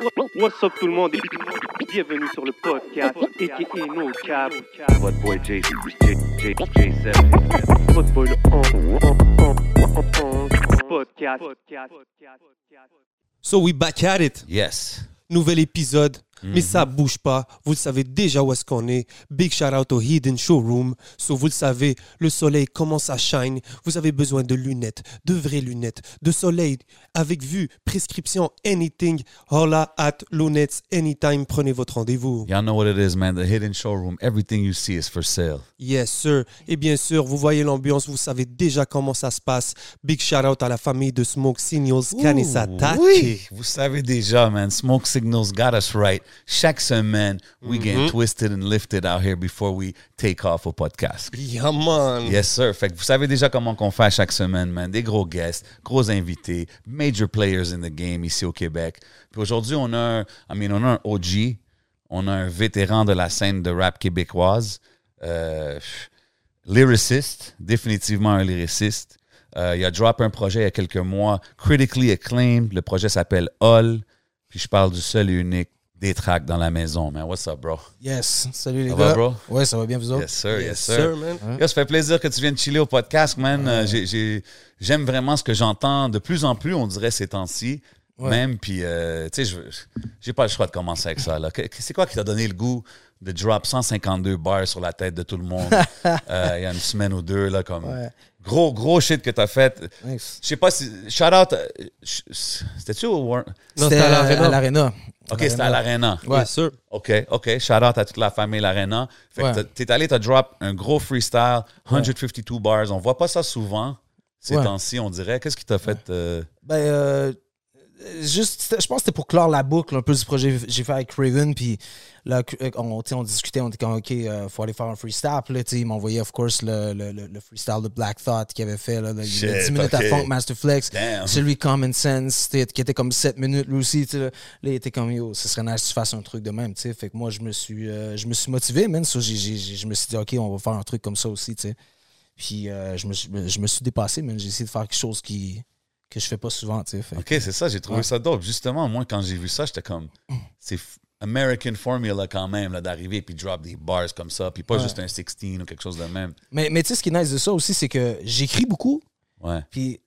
What's up tout le monde? Et bienvenue sur le podcast aka No Cap. What boy J, J, J, J7. Votre boy le podcast. So we back at it. Yes. Nouvel épisode. Mais Mhm. ça bouge pas. Vous le savez déjà où est-ce qu'on est. Big shout out au Hidden Showroom. So vous le savez, le soleil commence à shine. Vous avez besoin de lunettes, de vraies lunettes, de soleil avec vue, prescription, anything. Holla at Lunettes anytime. Prenez votre rendez-vous. Y'all know what it is, man. The hidden showroom. Everything you see is for sale. Yes, sir. Et bien sûr, vous voyez l'ambiance, vous savez déjà comment ça se passe. Big shout out à la famille de Smoke Signals, Kanisatake. Oui, vous savez déjà, man. Smoke signals got us right. Chaque semaine, we get twisted and lifted out here before we take off au podcast. Yeah, man. Yes, sir. Fait que vous savez déjà comment qu'on fait chaque semaine, man. Des gros guests, gros invités, major players in the game ici au Québec. Puis aujourd'hui, on a un, I mean, on a un OG, on a un vétéran de la scène de rap québécoise, euh, lyriciste, définitivement un lyriciste. Euh, il a drop un projet il y a quelques mois, critically acclaimed. Le projet s'appelle All. Puis je parle du seul et unique des tracks dans la maison, man. What's up, bro? Yes, salut les Ça gars. va, bro? Ouais, ça va bien vous autres? Yes, sir. Yes, Yes, sir. sir, man. Yo, ça fait plaisir que tu viennes chiller au podcast, man. Euh, j'ai- j'ai- J'aime vraiment ce que j'entends de plus en plus, on dirait, ces temps-ci. Même, puis, euh, tu sais, je- j'ai pas le choix de commencer avec ça. là. C'est quoi qui t'a donné le goût de drop 152 bars sur la tête de tout le monde euh, il y a une semaine ou deux, là, comme Ouais. gros, gros shit que t'as fait. Thanks. Je sais pas si. Shout out. ch- C'était-tu au War- Non, C'était à l'Arena. Ok, c'était à l'Arena. Ouais. Yes, sir. OK, OK. Shout out à toute la famille L'Arena. Fait que Ouais. t'es allé, t'as drop un gros freestyle, 152 bars. On voit pas ça souvent ces temps-ci, on dirait. Qu'est-ce qui t'a fait. euh, Ben, euh, juste, je pense que c'était pour clore la boucle un peu du projet que j'ai fait avec Craven. Puis là, euh, on, on discutait, on était comme, OK, euh, faut aller faire un freestyle. Puis là, il m'envoyait, of course, le, le, le, le freestyle de Black Thought qu'il avait fait. Là, le, le Shit, 10 minutes à Funk Master Flex. Damn. Celui Common Sense, qui était comme 7 minutes lui aussi. Là, Là, il était comme, yo, ce serait nice que tu fasses un truc de même. tu sais. Fait que moi, je me suis, euh, je me suis motivé, man. So, je me suis dit, OK, on va faire un truc comme ça aussi. tu sais. Puis euh, je, me suis, je me suis dépassé, man. J'ai essayé de faire quelque chose qui, que je fais pas souvent. tu sais. OK, c'est ça, j'ai trouvé Ouais. ça dope. Justement, moi, quand j'ai vu ça, j'étais comme. C'est American Formula quand même, là, d'arriver puis drop des bars comme ça, puis pas Ouais. juste un 16 ou quelque chose de même. Mais, mais tu sais, ce qui est nice de ça aussi, c'est que j'écris beaucoup. Ouais. Puis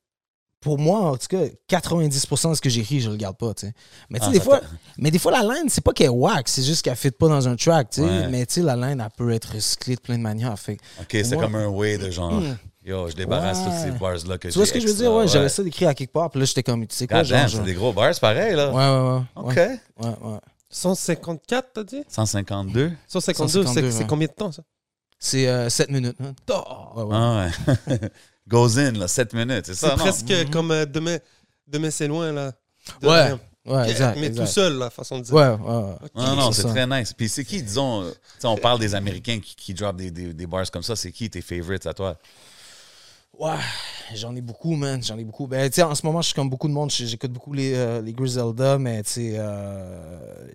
pour moi, en tout cas, 90% de ce que j'écris, je le garde pas. tu sais. Mais, tu sais, Ah, des fois, mais des fois, la line, c'est pas qu'elle whack, c'est juste qu'elle fit pas dans un track. tu sais. Ouais. Mais tu sais, la line, elle peut être recyclée de plein de manières. Fait, OK, c'est comme un way de genre. Yo, je débarrasse Ouais. toutes ces bars-là que tu vois j'ai ce que je veux dire? Ouais, j'avais ça d'écrit à quelque part. Puis là, j'étais comme, tu sais quoi, genre. c'est des gros bars pareil, là. Ouais, ouais, ouais. OK. Ouais, ouais, ouais. 154, t'as dit? 152. 152, c'est 152, c'est ouais. combien de temps, ça? C'est 7 minutes. hein. Ouais, ouais. Ah ouais. Goes in, là, 7 minutes, c'est ça, C'est non? presque comme euh, demain, demain c'est loin, là. Ouais. Ouais, exact. Mais exact. tout seul, la façon de dire. Ouais, ouais, ouais. Non, non, c'est très nice. Puis c'est qui, disons, euh, on parle des Américains qui, qui drop des, des, des bars comme ça, c'est qui tes favorites à toi? Ouais, j'en ai beaucoup, man. J'en ai beaucoup. Ben, tu sais, en ce moment, je suis comme beaucoup de monde. J'écoute beaucoup les, euh, les Griselda, mais tu sais, euh,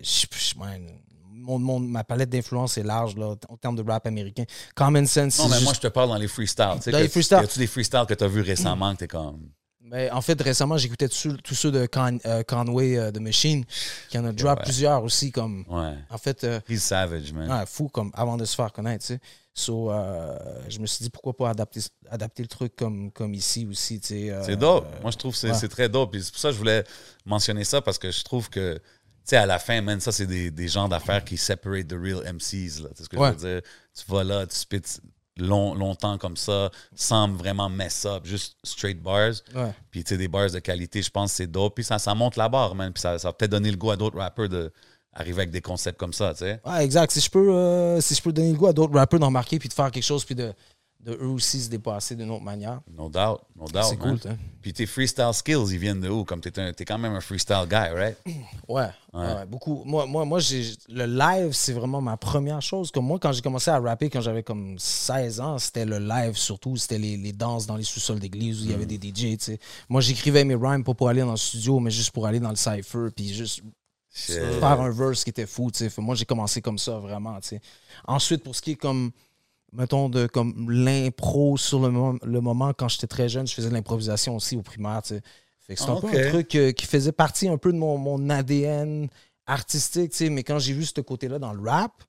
mon, mon- ma palette d'influence est large, là, en termes de rap américain. Common Sense, Non, mais juste- moi, je te parle dans les freestyles. Dans les freestyles. Y a-tu des freestyles que tu as vus récemment que t'es comme. Ben, en fait, récemment, j'écoutais tous ceux de Con- euh, Conway euh, The Machine, qui en a drop Ouais. plusieurs aussi, comme. Ouais. En fait, He's savage, man. ouais, fou, comme avant de se faire connaître, tu sais. So, euh, je me suis dit, pourquoi pas adapter, adapter le truc comme, comme ici aussi, tu sais. euh, C'est dope. Moi, je trouve que c'est ouais. très dope. C'est pour ça que je voulais mentionner ça parce que je trouve que, tu sais, à la fin, man, ça, c'est des, des genres d'affaires qui separate the real MCs. là. Tu ce que Ouais. je veux dire? Tu vas là, tu spits long, longtemps comme ça, sans vraiment mess up, juste straight bars. Ouais. Puis, tu sais, des bars de qualité, je pense que c'est dope. Puis ça, ça monte la barre, man. Puis ça, ça va peut-être donner le goût à d'autres rappers d'arriver avec des concepts comme ça, tu sais. Ouais, exact. Si je peux, euh, si je peux donner le goût à d'autres rappeurs d'en marquer puis de faire quelque chose puis de, de eux aussi se dépasser d'une autre manière, No doubt, no doubt, c'est cool. hein. Puis tes freestyle skills, ils viennent de où? Comme t'es, un- t'es quand même un freestyle guy, right? Ouais, ouais, ouais, beaucoup. Moi, moi, moi j'ai le live, c'est vraiment ma première chose. Comme moi, quand j'ai commencé à rapper, quand j'avais comme 16 ans, c'était le live surtout. C'était les, les danses dans les sous-sols d'église où il y avait des DJ. tu sais. Moi, j'écrivais mes rhymes pas pour aller dans le studio, mais juste pour aller dans le cypher puis juste. Faire un verse qui était fou. tu sais. Moi, j'ai commencé comme ça, vraiment. tu sais. Ensuite, pour ce qui est comme, mettons, de comme l'impro sur le, moment- le moment, quand j'étais très jeune, je faisais de l'improvisation aussi au primaire. tu sais. Fait que c'est Ah, un ok. peu un truc euh, qui faisait partie un peu de mon, mon ADN artistique, tu sais. Mais quand j'ai vu ce côté-là dans le rap,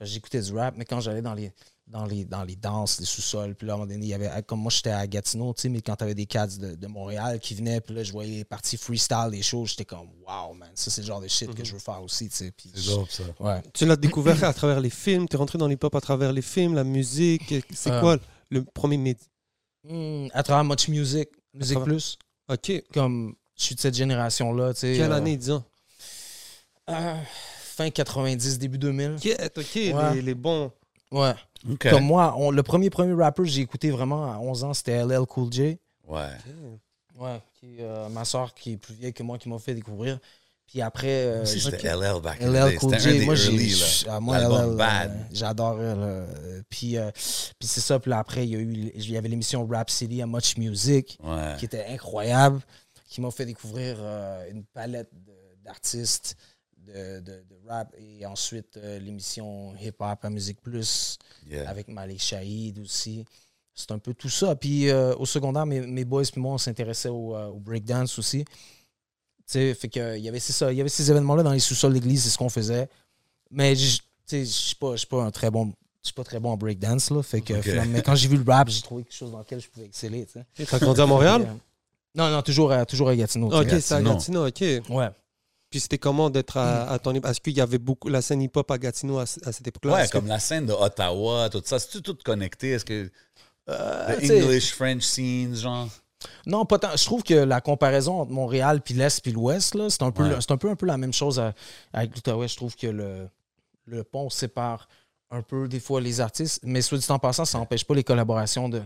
j'écoutais du rap, mais quand j'allais dans les, dans les, dans les danses, les sous-sols, puis là, à un moment donné, il y avait, comme moi, j'étais à Gatineau, tu sais, mais quand t'avais des cats de, de Montréal qui venaient, puis là, je voyais les parties freestyle, des shows, j'étais comme, wow, man, ça, c'est le genre de shit que je veux faire aussi, tu sais. Puis C'est dope, ça. Ouais. Tu l'as découvert à travers les films, tu es rentré dans l'hip-hop à travers les films, la musique. C'est Euh. quoi le premier métier Hmm, à travers Much Music, Music travers- Plus, Ok. comme je suis de cette génération-là, tu sais. Quelle euh, année, disons? euh, fin 90, début 2000. Ok, ok, Ouais. les, les bons. Ouais. Comme moi, on- le premier premier rapper que j'ai écouté vraiment à 11 ans, c'était LL Cool J. Ouais. Ouais. Qui, euh, ma soeur qui est plus vieille que moi qui m'a fait découvrir. Puis après. euh, c'était LL back in LL. Cool J. Moi, ah, moi, L'album LL, Bad. euh. Euh, Puis, euh, puis c'est ça. Puis là, après, il y, a eu, il y avait l'émission Rap City à Much Music. Ouais. qui était incroyable, qui m'a fait découvrir euh, une palette de- d'artistes de, de- de rap et ensuite euh, l'émission Hip Hop à Musique Plus Yeah. avec Malik Shahid aussi. C'est un peu tout ça. Puis euh, au secondaire, mes, mes boys et moi, on s'intéressait au, euh, au breakdance aussi. Tu sais, fait que il y avait ça, il y avait ces événements-là dans les sous-sols d'église, c'est ce qu'on faisait. Mais je tu sais, je suis pas, je suis pas un très bon, je suis pas très bon en breakdance là. Fait que Ok. finalement, mais quand j'ai vu le rap, j'ai trouvé quelque chose dans lequel je pouvais exceller. Tu. T'as grandi à Montréal? Euh, Non, non, toujours à, toujours à Gatineau. Ok, c'est à. Gatineau, ok. Ouais. Puis c'était comment d'être à, à ton époque Est-ce qu'il y avait beaucoup la scène hip-hop à Gatineau à, à cette époque-là? Ouais, que- comme la scène de Ottawa, tout ça. C'est-tu tout connecté? Est-ce que. Euh, The English, French scenes, genre? Non, pas tant. Je trouve que la comparaison entre Montréal puis l'Est puis l'Ouest, là, c'est un, peu, Ouais. un peu un peu la même chose à- avec l'Outaouais. Je trouve que le, le pont sépare un peu des fois les artistes. Mais soit dit en passant, ça n'empêche pas les collaborations de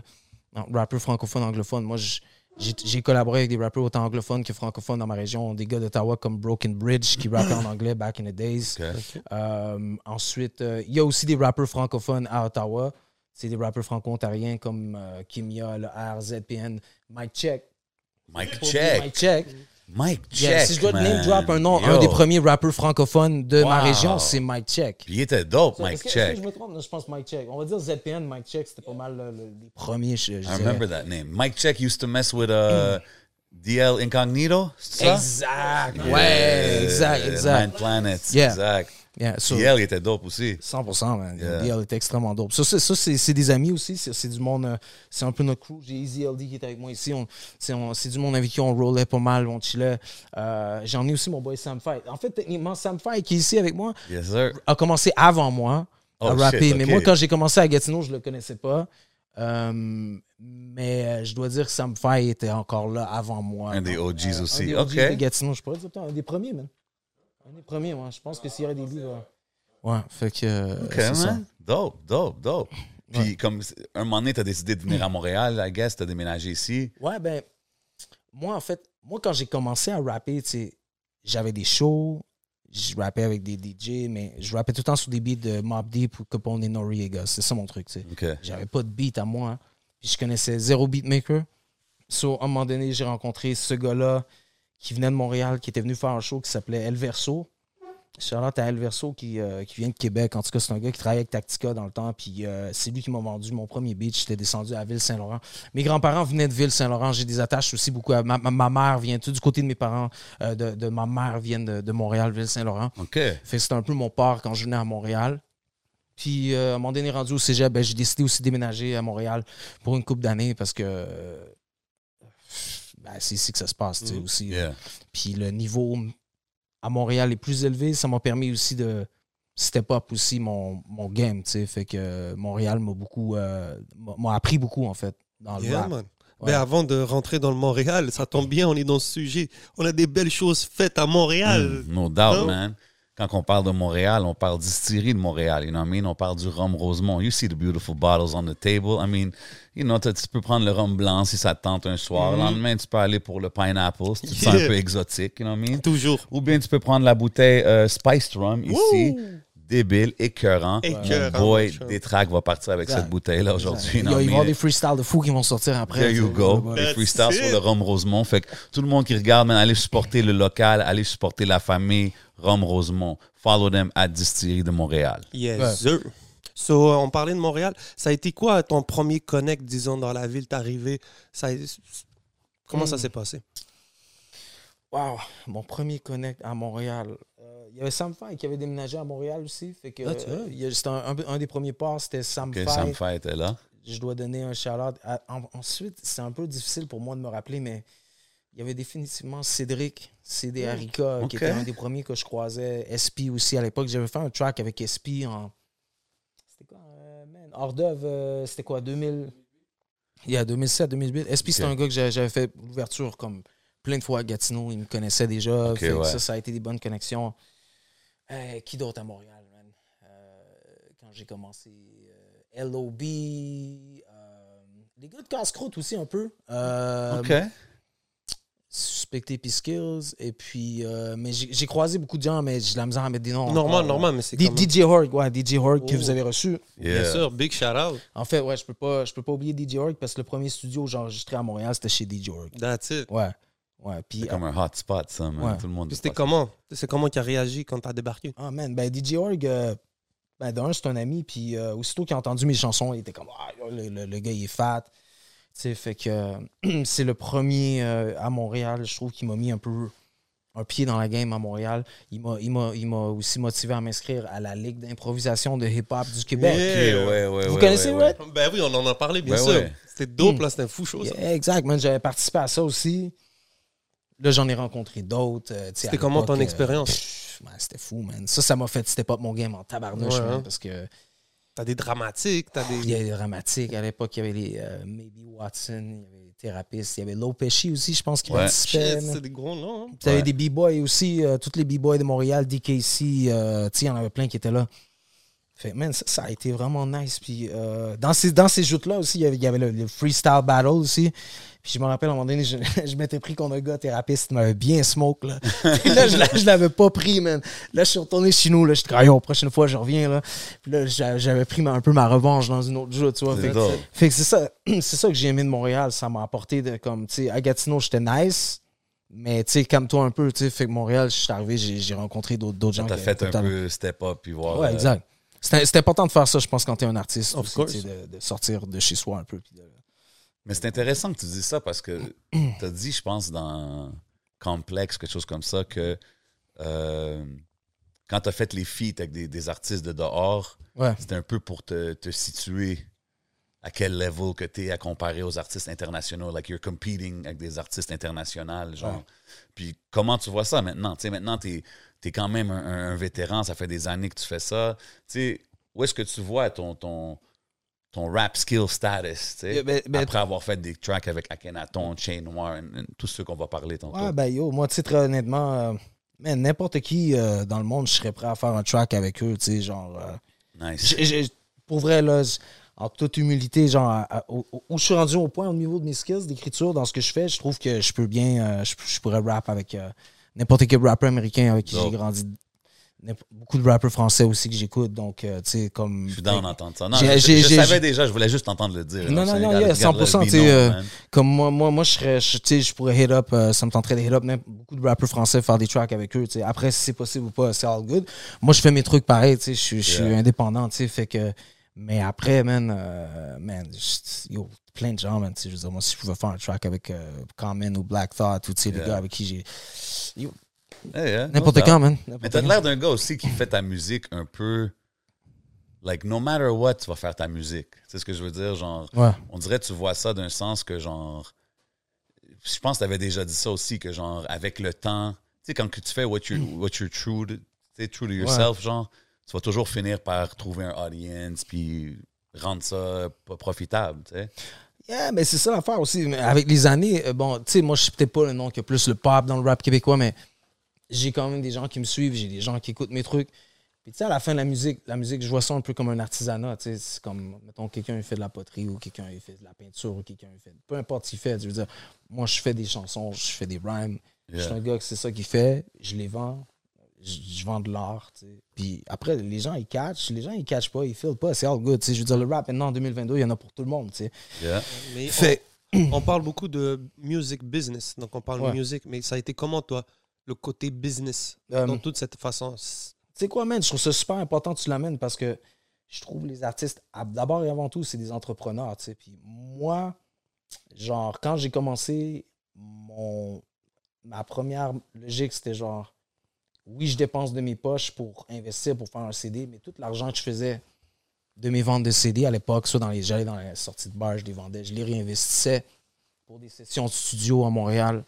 rappeurs francophones, anglophones. Moi, je- j'ai collaboré avec des rappeurs autant anglophones que francophones dans ma région. Des gars d'Ottawa comme Broken Bridge qui rappaient en anglais back in the days. Euh, ensuite, euh, il y a aussi des rappeurs francophones à Ottawa. C'est des rappeurs franco-ontariens comme euh, Kimia, le RZPN, Mike Check. Mike Check. Mike Check. Mike Yeah, Check. si je dois man. name drop un nom, Yo. un des premiers rappeurs francophones de ma Wow. région, c'est Mike Check. Il était dope, Ça, Mike est-ce que- est-ce que Check. je me trompe? Je pense Mike Check. On va dire ZPN, Mike Check, c'était pas mal le- le- les premiers, je, je I dirais. remember that name. Mike Check used to mess with uh, DL Incognito. c'est ça? Exact. Yeah. Ouais, exact, Nine exact. Planets. Yeah. Exact. Yeah, so- DL était dope aussi. 100%, man. Yeah. DL était extrêmement dope. Ça, c'est, ça, c'est, c'est des amis aussi. C'est, du monde. euh, c'est un peu notre crew. J'ai Easy LD qui est avec moi ici. C'est, du monde avec qui on rollait pas mal, on chillait. Euh, j'en ai aussi mon boy Sam Fight. En fait, techniquement, Sam Fight qui est ici avec moi Yes, sir. a commencé avant moi à Oh, rapper. shit, Mais moi, quand j'ai commencé à Gatineau, je le connaissais pas. Euh, mais je dois dire que Sam Fight était encore là avant moi. Un des OGs Euh, aussi. Un des OGs OK. de Gatineau, je pourrais dire un des premiers, man. Un des premiers, moi. Je pense que s'il y aurait des livres. Ouais, fait que. euh, OK, c'est ça. Dope, dope, dope. Puis, comme un moment donné, tu as décidé de venir à Montréal, I guess, tu as déménagé ici. Ouais, ben, moi, en fait, moi, quand j'ai commencé à rapper, tu sais, j'avais des shows, je rappais avec des DJ, mais je rappais tout le temps sur des beats de Mob Deep ou Capone et Noriega. C'est ça mon truc, tu sais. OK. J'avais pas de beat à moi. hein. Puis je connaissais zéro beatmaker. So, à un moment donné, j'ai rencontré ce gars-là qui venait de Montréal, qui était venu faire un show qui s'appelait El Verso. Charlotte à El Verso qui, euh, qui vient de Québec. En tout cas, c'est un gars qui travaillait avec Tactica dans le temps. Puis euh, c'est lui qui m'a vendu mon premier beat. J'étais descendu à Ville-Saint-Laurent. Mes grands-parents venaient de Ville-Saint-Laurent. J'ai des attaches aussi beaucoup. À, ma, ma- ma mère vient, tout du côté de mes parents, euh, de, de ma mère vient de, de Montréal, Ville-Saint-Laurent. OK. Fait que c'était un peu mon port quand je venais à Montréal. Puis, à un moment donné, rendu au cégep, ben, j'ai décidé aussi de déménager à Montréal pour une couple d'années parce que ben, c'est ici que ça se passe, Mhm. aussi. Yeah. Puis le niveau à Montréal est plus élevé. Ça m'a permis aussi de step up aussi mon, mon game, tu sais. Fait que Montréal m'a beaucoup... euh, m'a appris beaucoup, en fait, dans le Yeah, rap. man. Ouais. Mais avant de rentrer dans le Montréal, ça tombe bien, on est dans ce sujet. On a des belles choses faites à Montréal. Mm, no doubt, Non? man. Quand on parle de Montréal, on parle distillerie de Montréal. You know what I mean? On parle du rhum Rosemont. You see the beautiful bottles on the table. I mean, you know, t'as- tu peux prendre le rhum blanc si ça te tente un soir. Le lendemain, tu peux aller pour le pineapple si tu te sens un peu exotique. You know what I mean? Toujours. Ou bien tu peux prendre la bouteille euh, Spiced Rum ici. Débile, écœurant. Écœurant, Mon boy chum. Détrac va partir avec Exact. cette bouteille-là aujourd'hui. Il you va y avoir des freestyles de fous qui vont sortir après. There you go. Les freestyles sur le rhum Rosemont. Fait que tout le monde qui regarde, man, allez supporter le local, allez supporter la famille Rhum Rosemont. Follow them à Distillerie de Montréal. Yes, Ouais. sir. So, on parlait de Montréal. Ça a été quoi ton premier connect, disons, dans la ville? T'es arrivé. Ça, comment ça Hmm. s'est passé? Wow, mon premier connect à Montréal. Euh, Il y avait Sam Fight qui avait déménagé à Montréal aussi. Fait que, Ah, euh, c'était un, un- un des premiers pas, c'était Sam Que Fight. Sam Fight est là. Je dois donner un shout-out. Ensuite, c'est un peu difficile pour moi de me rappeler, mais il y avait définitivement Cédric, CD Harika, Ok. qui était un des premiers que je croisais. SP aussi à l'époque. J'avais fait un track avec SP en. C'était quoi, euh, man? Hors d'œuvre, euh, c'était quoi, 2000. Il y a 2007, 2008. SP, c'était Ok. un gars que j'avais fait l'ouverture comme plein de fois à Gatineau? Il me connaissait déjà. Ouais. Ça, ça a été des bonnes connexions. Euh, qui d'autre à Montréal, man? Euh, quand j'ai commencé, euh, LOB, euh, les gars de casse-croûte aussi un peu. Euh, OK. Suspecté puis Skills. Et puis, euh, mais j'ai croisé beaucoup de gens, mais j'ai la misère à mettre des noms. Normal, encore. normal, mais c'est même- DJ Horg, ouais, DJ Horg que Oh. vous avez reçu. Yeah. Bien sûr, big shout out. En fait, ouais, je peux pas, je peux pas oublier DJ Horg parce que le premier studio que j'ai enregistré à Montréal, c'était chez DJ Horg. That's it. Ouais. Ouais. Puis, C'est comme un hotspot, ça, man. Ouais. Tout le monde. C'était comment? C'est comment qu'il a réagi quand t'as débarqué? Ah man, ben DJ Org, euh, ben d'un, c'est un ami, puis euh, aussitôt qu'il a entendu mes chansons, il était comme Ah, le, le- le gars il est fat. Fait que c'est le premier euh, à Montréal, je trouve, qui m'a mis un peu un pied dans la game à Montréal. Il m'a, il m'a, il m'a aussi motivé à m'inscrire à la Ligue d'improvisation de hip-hop du Québec. OK, Yeah. ouais, ouais, Vous ouais, connaissez, ouais. Ben oui, on en a parlé, bien Ben sûr. ouais. C'était dope, Hmm. là, c'était un fou ça. Yeah, exact, man, j'avais participé à ça aussi. Là, j'en ai rencontré d'autres. euh, C'était comment ton euh, expérience? C'était fou, man. Ça, ça m'a fait step up mon game en tabarnouche, Ouais, man, hein. parce que T'as des dramatiques, t'as Il y des. avait des dramatiques. À l'époque, il y avait les euh, Maybe Watson, il y avait les thérapeutes, il y avait Low Pesci aussi, je pense, qui Ouais. participait. C'est des gros noms. hein. Tu avais Ouais. des B-boys aussi, euh, tous les B-boys de Montréal, DKC, euh, tu sais, il y en avait plein qui étaient là. Fait, man, ça, ça a été vraiment nice. Puis, euh, dans ces, dans ces joutes-là aussi, il y avait, il y avait le, le freestyle battle aussi. Puis je me rappelle, à un moment donné, je, je m'étais pris contre un gars thérapeute qui m'avait bien smoke. Là, Puis là je, l'a- je l'avais pas pris, man. Là, je suis retourné chez nous. Là, j'étais comme, Yo, prochaine fois, je reviens. Là. Puis là, j'a- j'avais pris un peu ma revanche dans une autre joute, tu vois. C'est Fait que- dope. fait que c'est ça, c'est ça que j'ai aimé de Montréal. Ça m'a apporté de comme, tu sais, à Gatineau, j'étais nice. Mais tu sais, comme toi un peu, tu sais, fait que Montréal, je suis arrivé, j'ai rencontré d'autres d'autres gens. T'as fait un peu step up puis voir. Ouais, euh, exact. C'est important de faire ça, je pense, quand t'es un artiste. Of aussi, tu de, de sortir de chez soi un peu. puis de- Mais c'est intéressant que tu dis ça parce que tu as dit, je pense, dans Complex, quelque chose comme ça, que euh, quand tu as fait les feats avec des, des artistes de dehors, Ouais. c'était un peu pour te, te situer à quel level que tu es à comparer aux artistes internationaux. Like you're competing avec des artistes internationaux, genre. Ouais. Puis comment tu vois ça maintenant? Tu sais, maintenant, tu es, quand même un, un- un vétéran, ça fait des années que tu fais ça. Tu sais, où est-ce que tu vois ton, ton, ton rap skill status, tu Yeah, ben- ben- après avoir fait des tracks avec Akhenaton, Chain Noir, tous ceux qu'on va parler tantôt? Ben yo, moi, tu très honnêtement, euh, n'importe qui euh, dans le monde, je serais prêt à faire un track avec eux, tu sais, genre. euh, nice. pour vrai, là, en toute humilité, genre, à- à- où, où je suis rendu au point au niveau de mes skills d'écriture, dans ce que je fais, je trouve que je peux bien, je, je pourrais rap avec n'importe quel rapper américain avec qui j'ai grandi. Beaucoup de rappeurs français aussi que j'écoute, donc, euh, tu sais, comme. Je suis down d'entendre ça. Non, je, savais déjà, je voulais juste t'entendre le dire. Non, non, non, yeah, regarde le 100%, tu sais, euh. Comme moi, moi, moi je serais, je, tu sais, je pourrais hit up, euh, ça me tenterait de hit up même beaucoup de rappeurs français, faire des tracks avec eux. tu sais. Après, si c'est possible ou pas, c'est all good. Moi, je fais mes trucs pareil, tu sais, je suis- je suis Yeah. indépendant, tu sais, fait que. Mais après, man, euh, man, yo, plein de gens, man, tu sais, je veux dire, moi, si je pouvais faire un track avec euh, Common ou Black Thought, ou tu sais, les gars avec qui j'ai. Yeah, yeah, no N'importe doubt. quand, man. Mais t'as l'air d'un gars aussi qui fait ta musique un peu. Like, no matter what, tu vas faire ta musique. C'est ce que je veux dire? Genre, Ouais. on dirait que tu vois ça d'un sens que, genre. Je pense que tu avais déjà dit ça aussi, que, genre, avec le temps, tu sais, quand tu fais what you're, what you're true, to, true to yourself, genre, tu vas toujours finir par trouver un audience puis rendre ça pas profitable, tu sais. Yeah, mais c'est ça l'affaire aussi. Avec les années, euh, bon, tu sais, moi, je suis peut-être pas le nom qui a plus le pop dans le rap québécois, mais j'ai quand même des gens qui me suivent, j'ai des gens qui écoutent mes trucs. Puis, tu sais, à la fin de la musique, la musique, je vois ça un peu comme un artisanat. Tu sais, c'est comme, mettons, quelqu'un fait de la poterie ou quelqu'un fait de la peinture ou quelqu'un fait. Peu importe ce qu'il fait, je veux dire, moi, je fais des chansons, je fais des rhymes. Je suis un gars que c'est ça qu'il fait, je les vends, je, vends de l'art. Puis après, les gens, ils catchent, les gens, ils catchent pas, ils filent pas, c'est all good, tu sais. Je veux dire, le rap, maintenant, en 2022, il y en a pour tout le monde, tu sais. Yeah. Mais on- Fait, on, parle beaucoup de music business, donc on parle Ouais. de musique, mais ça a été comment, toi, le côté business, Euh, dans toute cette façon? Tu sais quoi, man, je trouve ça super important que tu l'amènes parce que je trouve les artistes, d'abord et avant tout, c'est des entrepreneurs, tu sais. Puis moi, genre, quand j'ai commencé, mon, ma première logique, c'était genre, oui, je dépense de mes poches pour investir, pour faire un CD, mais tout l'argent que je faisais de mes ventes de CD à l'époque, soit dans les, j'allais dans les sorties de bar, je les vendais, je les réinvestissais pour des sessions de studio à Montréal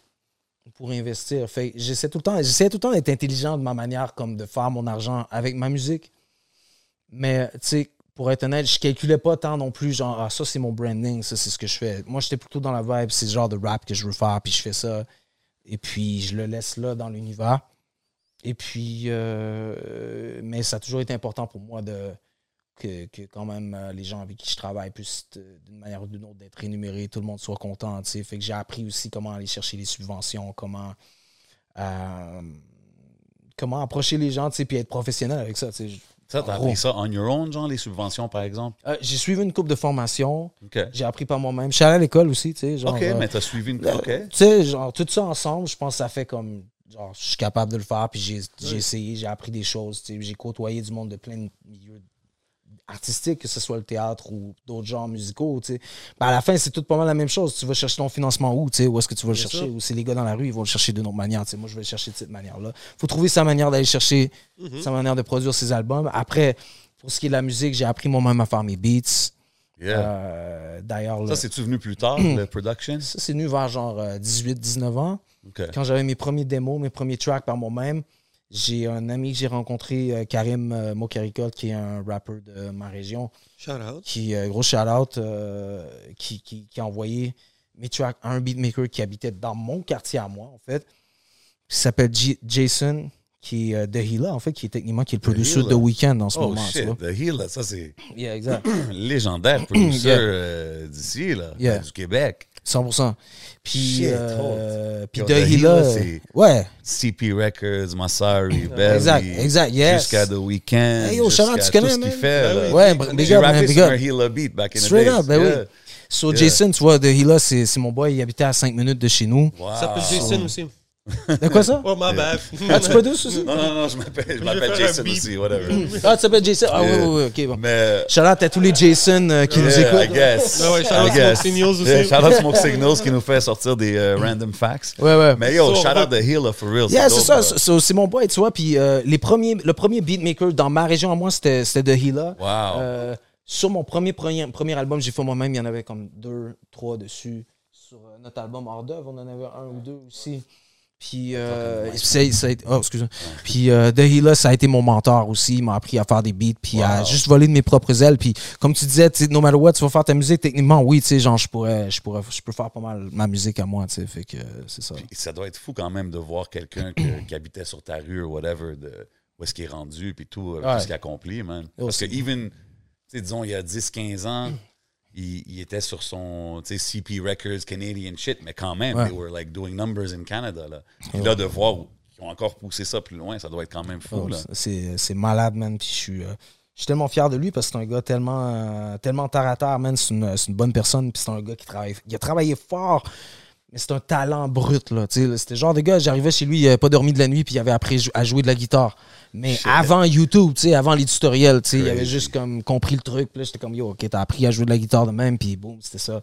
pour investir. Fait j'essaie tout le temps, j'essaie tout le temps d'être intelligent de ma manière comme de faire mon argent avec ma musique. Mais tu sais, pour être honnête, je calculais pas tant non plus genre ah ça c'est mon branding, ça c'est ce que je fais. Moi j'étais plutôt dans la vibe, c'est le genre de rap que je veux faire puis je fais ça et puis je le laisse là dans l'univers. Et puis euh, mais ça a toujours été important pour moi de que, que quand même euh, les gens avec qui je travaille puissent euh, d'une manière ou d'une autre d'être rémunérés, tout le monde soit content, tu sais. Fait que j'ai appris aussi comment aller chercher les subventions, comment euh, comment approcher les gens, tu sais, puis être professionnel avec ça, tu sais. Ça, t'as appris ça on your own, genre les subventions, par exemple? Euh, j'ai suivi une coupe de formation, j'ai appris par moi-même. Je suis allé à l'école aussi, tu sais, genre OK, mais t'as suivi une. OK. Tu sais, genre, tout ça ensemble, je pense que ça fait comme. Genre, je suis capable de le faire, puis j'ai j'ai essayé, j'ai appris des choses, j'ai côtoyé du monde de plein de milieux artistiques, que ce soit le théâtre ou d'autres genres musicaux, tu sais. Ben, à la fin, c'est tout pas mal la même chose. Tu vas chercher ton financement où, tu sais, où est-ce que tu vas le chercher? Ou c'est les gars dans la rue, ils vont le chercher d'une autre manière, tu sais? Moi, je vais le chercher de cette manière-là. faut trouver sa manière d'aller chercher, Mhm. sa manière de produire ses albums. Après, pour ce qui est de la musique, j'ai appris moi-même à faire mes beats. Yeah. Euh, D'ailleurs, Ça, c'est-tu venu plus tard, le production? ça, c'est venu vers genre 18-19 ans OK. quand j'avais mes premiers démos, mes premiers tracks par moi-même, j'ai un ami que j'ai rencontré, euh, Karim euh, Mokarikot, qui est un rapper de ma région, Shout out. qui, euh, gros shout-out, euh, qui, qui, qui a envoyé mes tracks à un beatmaker qui habitait dans mon quartier à moi, en fait, qui s'appelle Jason, qui est euh, The Healer, en fait, qui est techniquement qui est le The producer de Weekend en ce Oh moment. shit, vois. The Healer, ça c'est Yeah, exact. légendaire producer Yeah. euh, d'ici, là, Yeah. du Québec. 100%. Puis, Shit, euh, puis Yo, The The Healer, Healer, c'est- ouais, CP Records, Massari, Belly. exact, exact, yes. Jusqu'à The Weeknd. Hey, yo, jusqu'à tu connais, tout ce qu'il man? fait. Ben là. oui. Ouais, big up, man, big up. un Healer beat back in the Straight days. up, ben Yeah. oui. So, Yeah. Jason, tu vois, The Healer, c'est mon boy, il habitait à 5 minutes de chez nous. Wow. Ça s'appelle Jason aussi. De quoi ça? Oh, my bad. Ah, tu produces aussi? Non, non, non, je m'appelle, je m'appelle Jason aussi, whatever. Ah, tu t'appelles Jason? Ah, oui, oui, oui, ok, bon. Mais, Shout out à tous les Jason euh, qui nous yeah, I écoutent. guess. Ah ouais, shout I out guess. Smoke Signals aussi. Yeah, shout out Smoke Signals qui nous fait sortir des euh, random facts. Ouais, ouais. Mais yo, So, shout on out The Healer for real. Yeah, c'est ça. so- c'est mon boy, tu vois. Puis euh, les premiers, le premier beatmaker dans ma région à moi, c'était c'était The Healer. Wow. Euh, sur mon premier, premier, premier album, j'ai fait moi-même, il y en avait comme deux, trois dessus. Sur euh, notre album Hors d'œuvre, on en avait un ou deux aussi. Puis, euh, ça a été- oh. Puis euh, The Healer, ça a été mon mentor aussi. Il m'a appris à faire des beats, puis à juste voler de mes propres ailes. Puis, comme tu disais, no matter what, tu vas faire ta musique. Techniquement, oui, tu sais, genre, je pourrais, je pourrais, je peux faire pas mal ma musique à moi, tu sais. Fait que euh, c'est ça. Puis ça doit être fou quand même de voir quelqu'un que- qui habitait sur ta rue ou whatever, de où est-ce qu'il est rendu, puis tout, euh, Ouais. tout ce qu'il a accompli, man. Yo, Parce que even, tu sais, disons, il y a 10-15 ans, il, il était sur son, CP Records, Canadian shit, mais quand même, Ouais. they were like doing numbers in Canada, là. Puis là, de voir qu'ils ont encore poussé ça plus loin, ça doit être quand même fou, Oh, c'est malade, man. Puis je suis, euh, je suis tellement fier de lui parce que c'est un gars tellement, euh, tellement terre à terre, man. C'est une, une bonne personne. Puis c'est un gars qui travaille. Il a travaillé fort, mais c'est un talent brut, là. Là, C'était le genre de gars, j'arrivais chez lui, il n'avait pas dormi de la nuit, puis il avait appris à jouer de la guitare. Mais Shit. avant YouTube, tu sais, avant les tutoriels, tu sais, il avait juste comme compris le truc. Puis là, j'étais comme, yo, ok, t'as appris à jouer de la guitare de même, puis boum, c'était ça.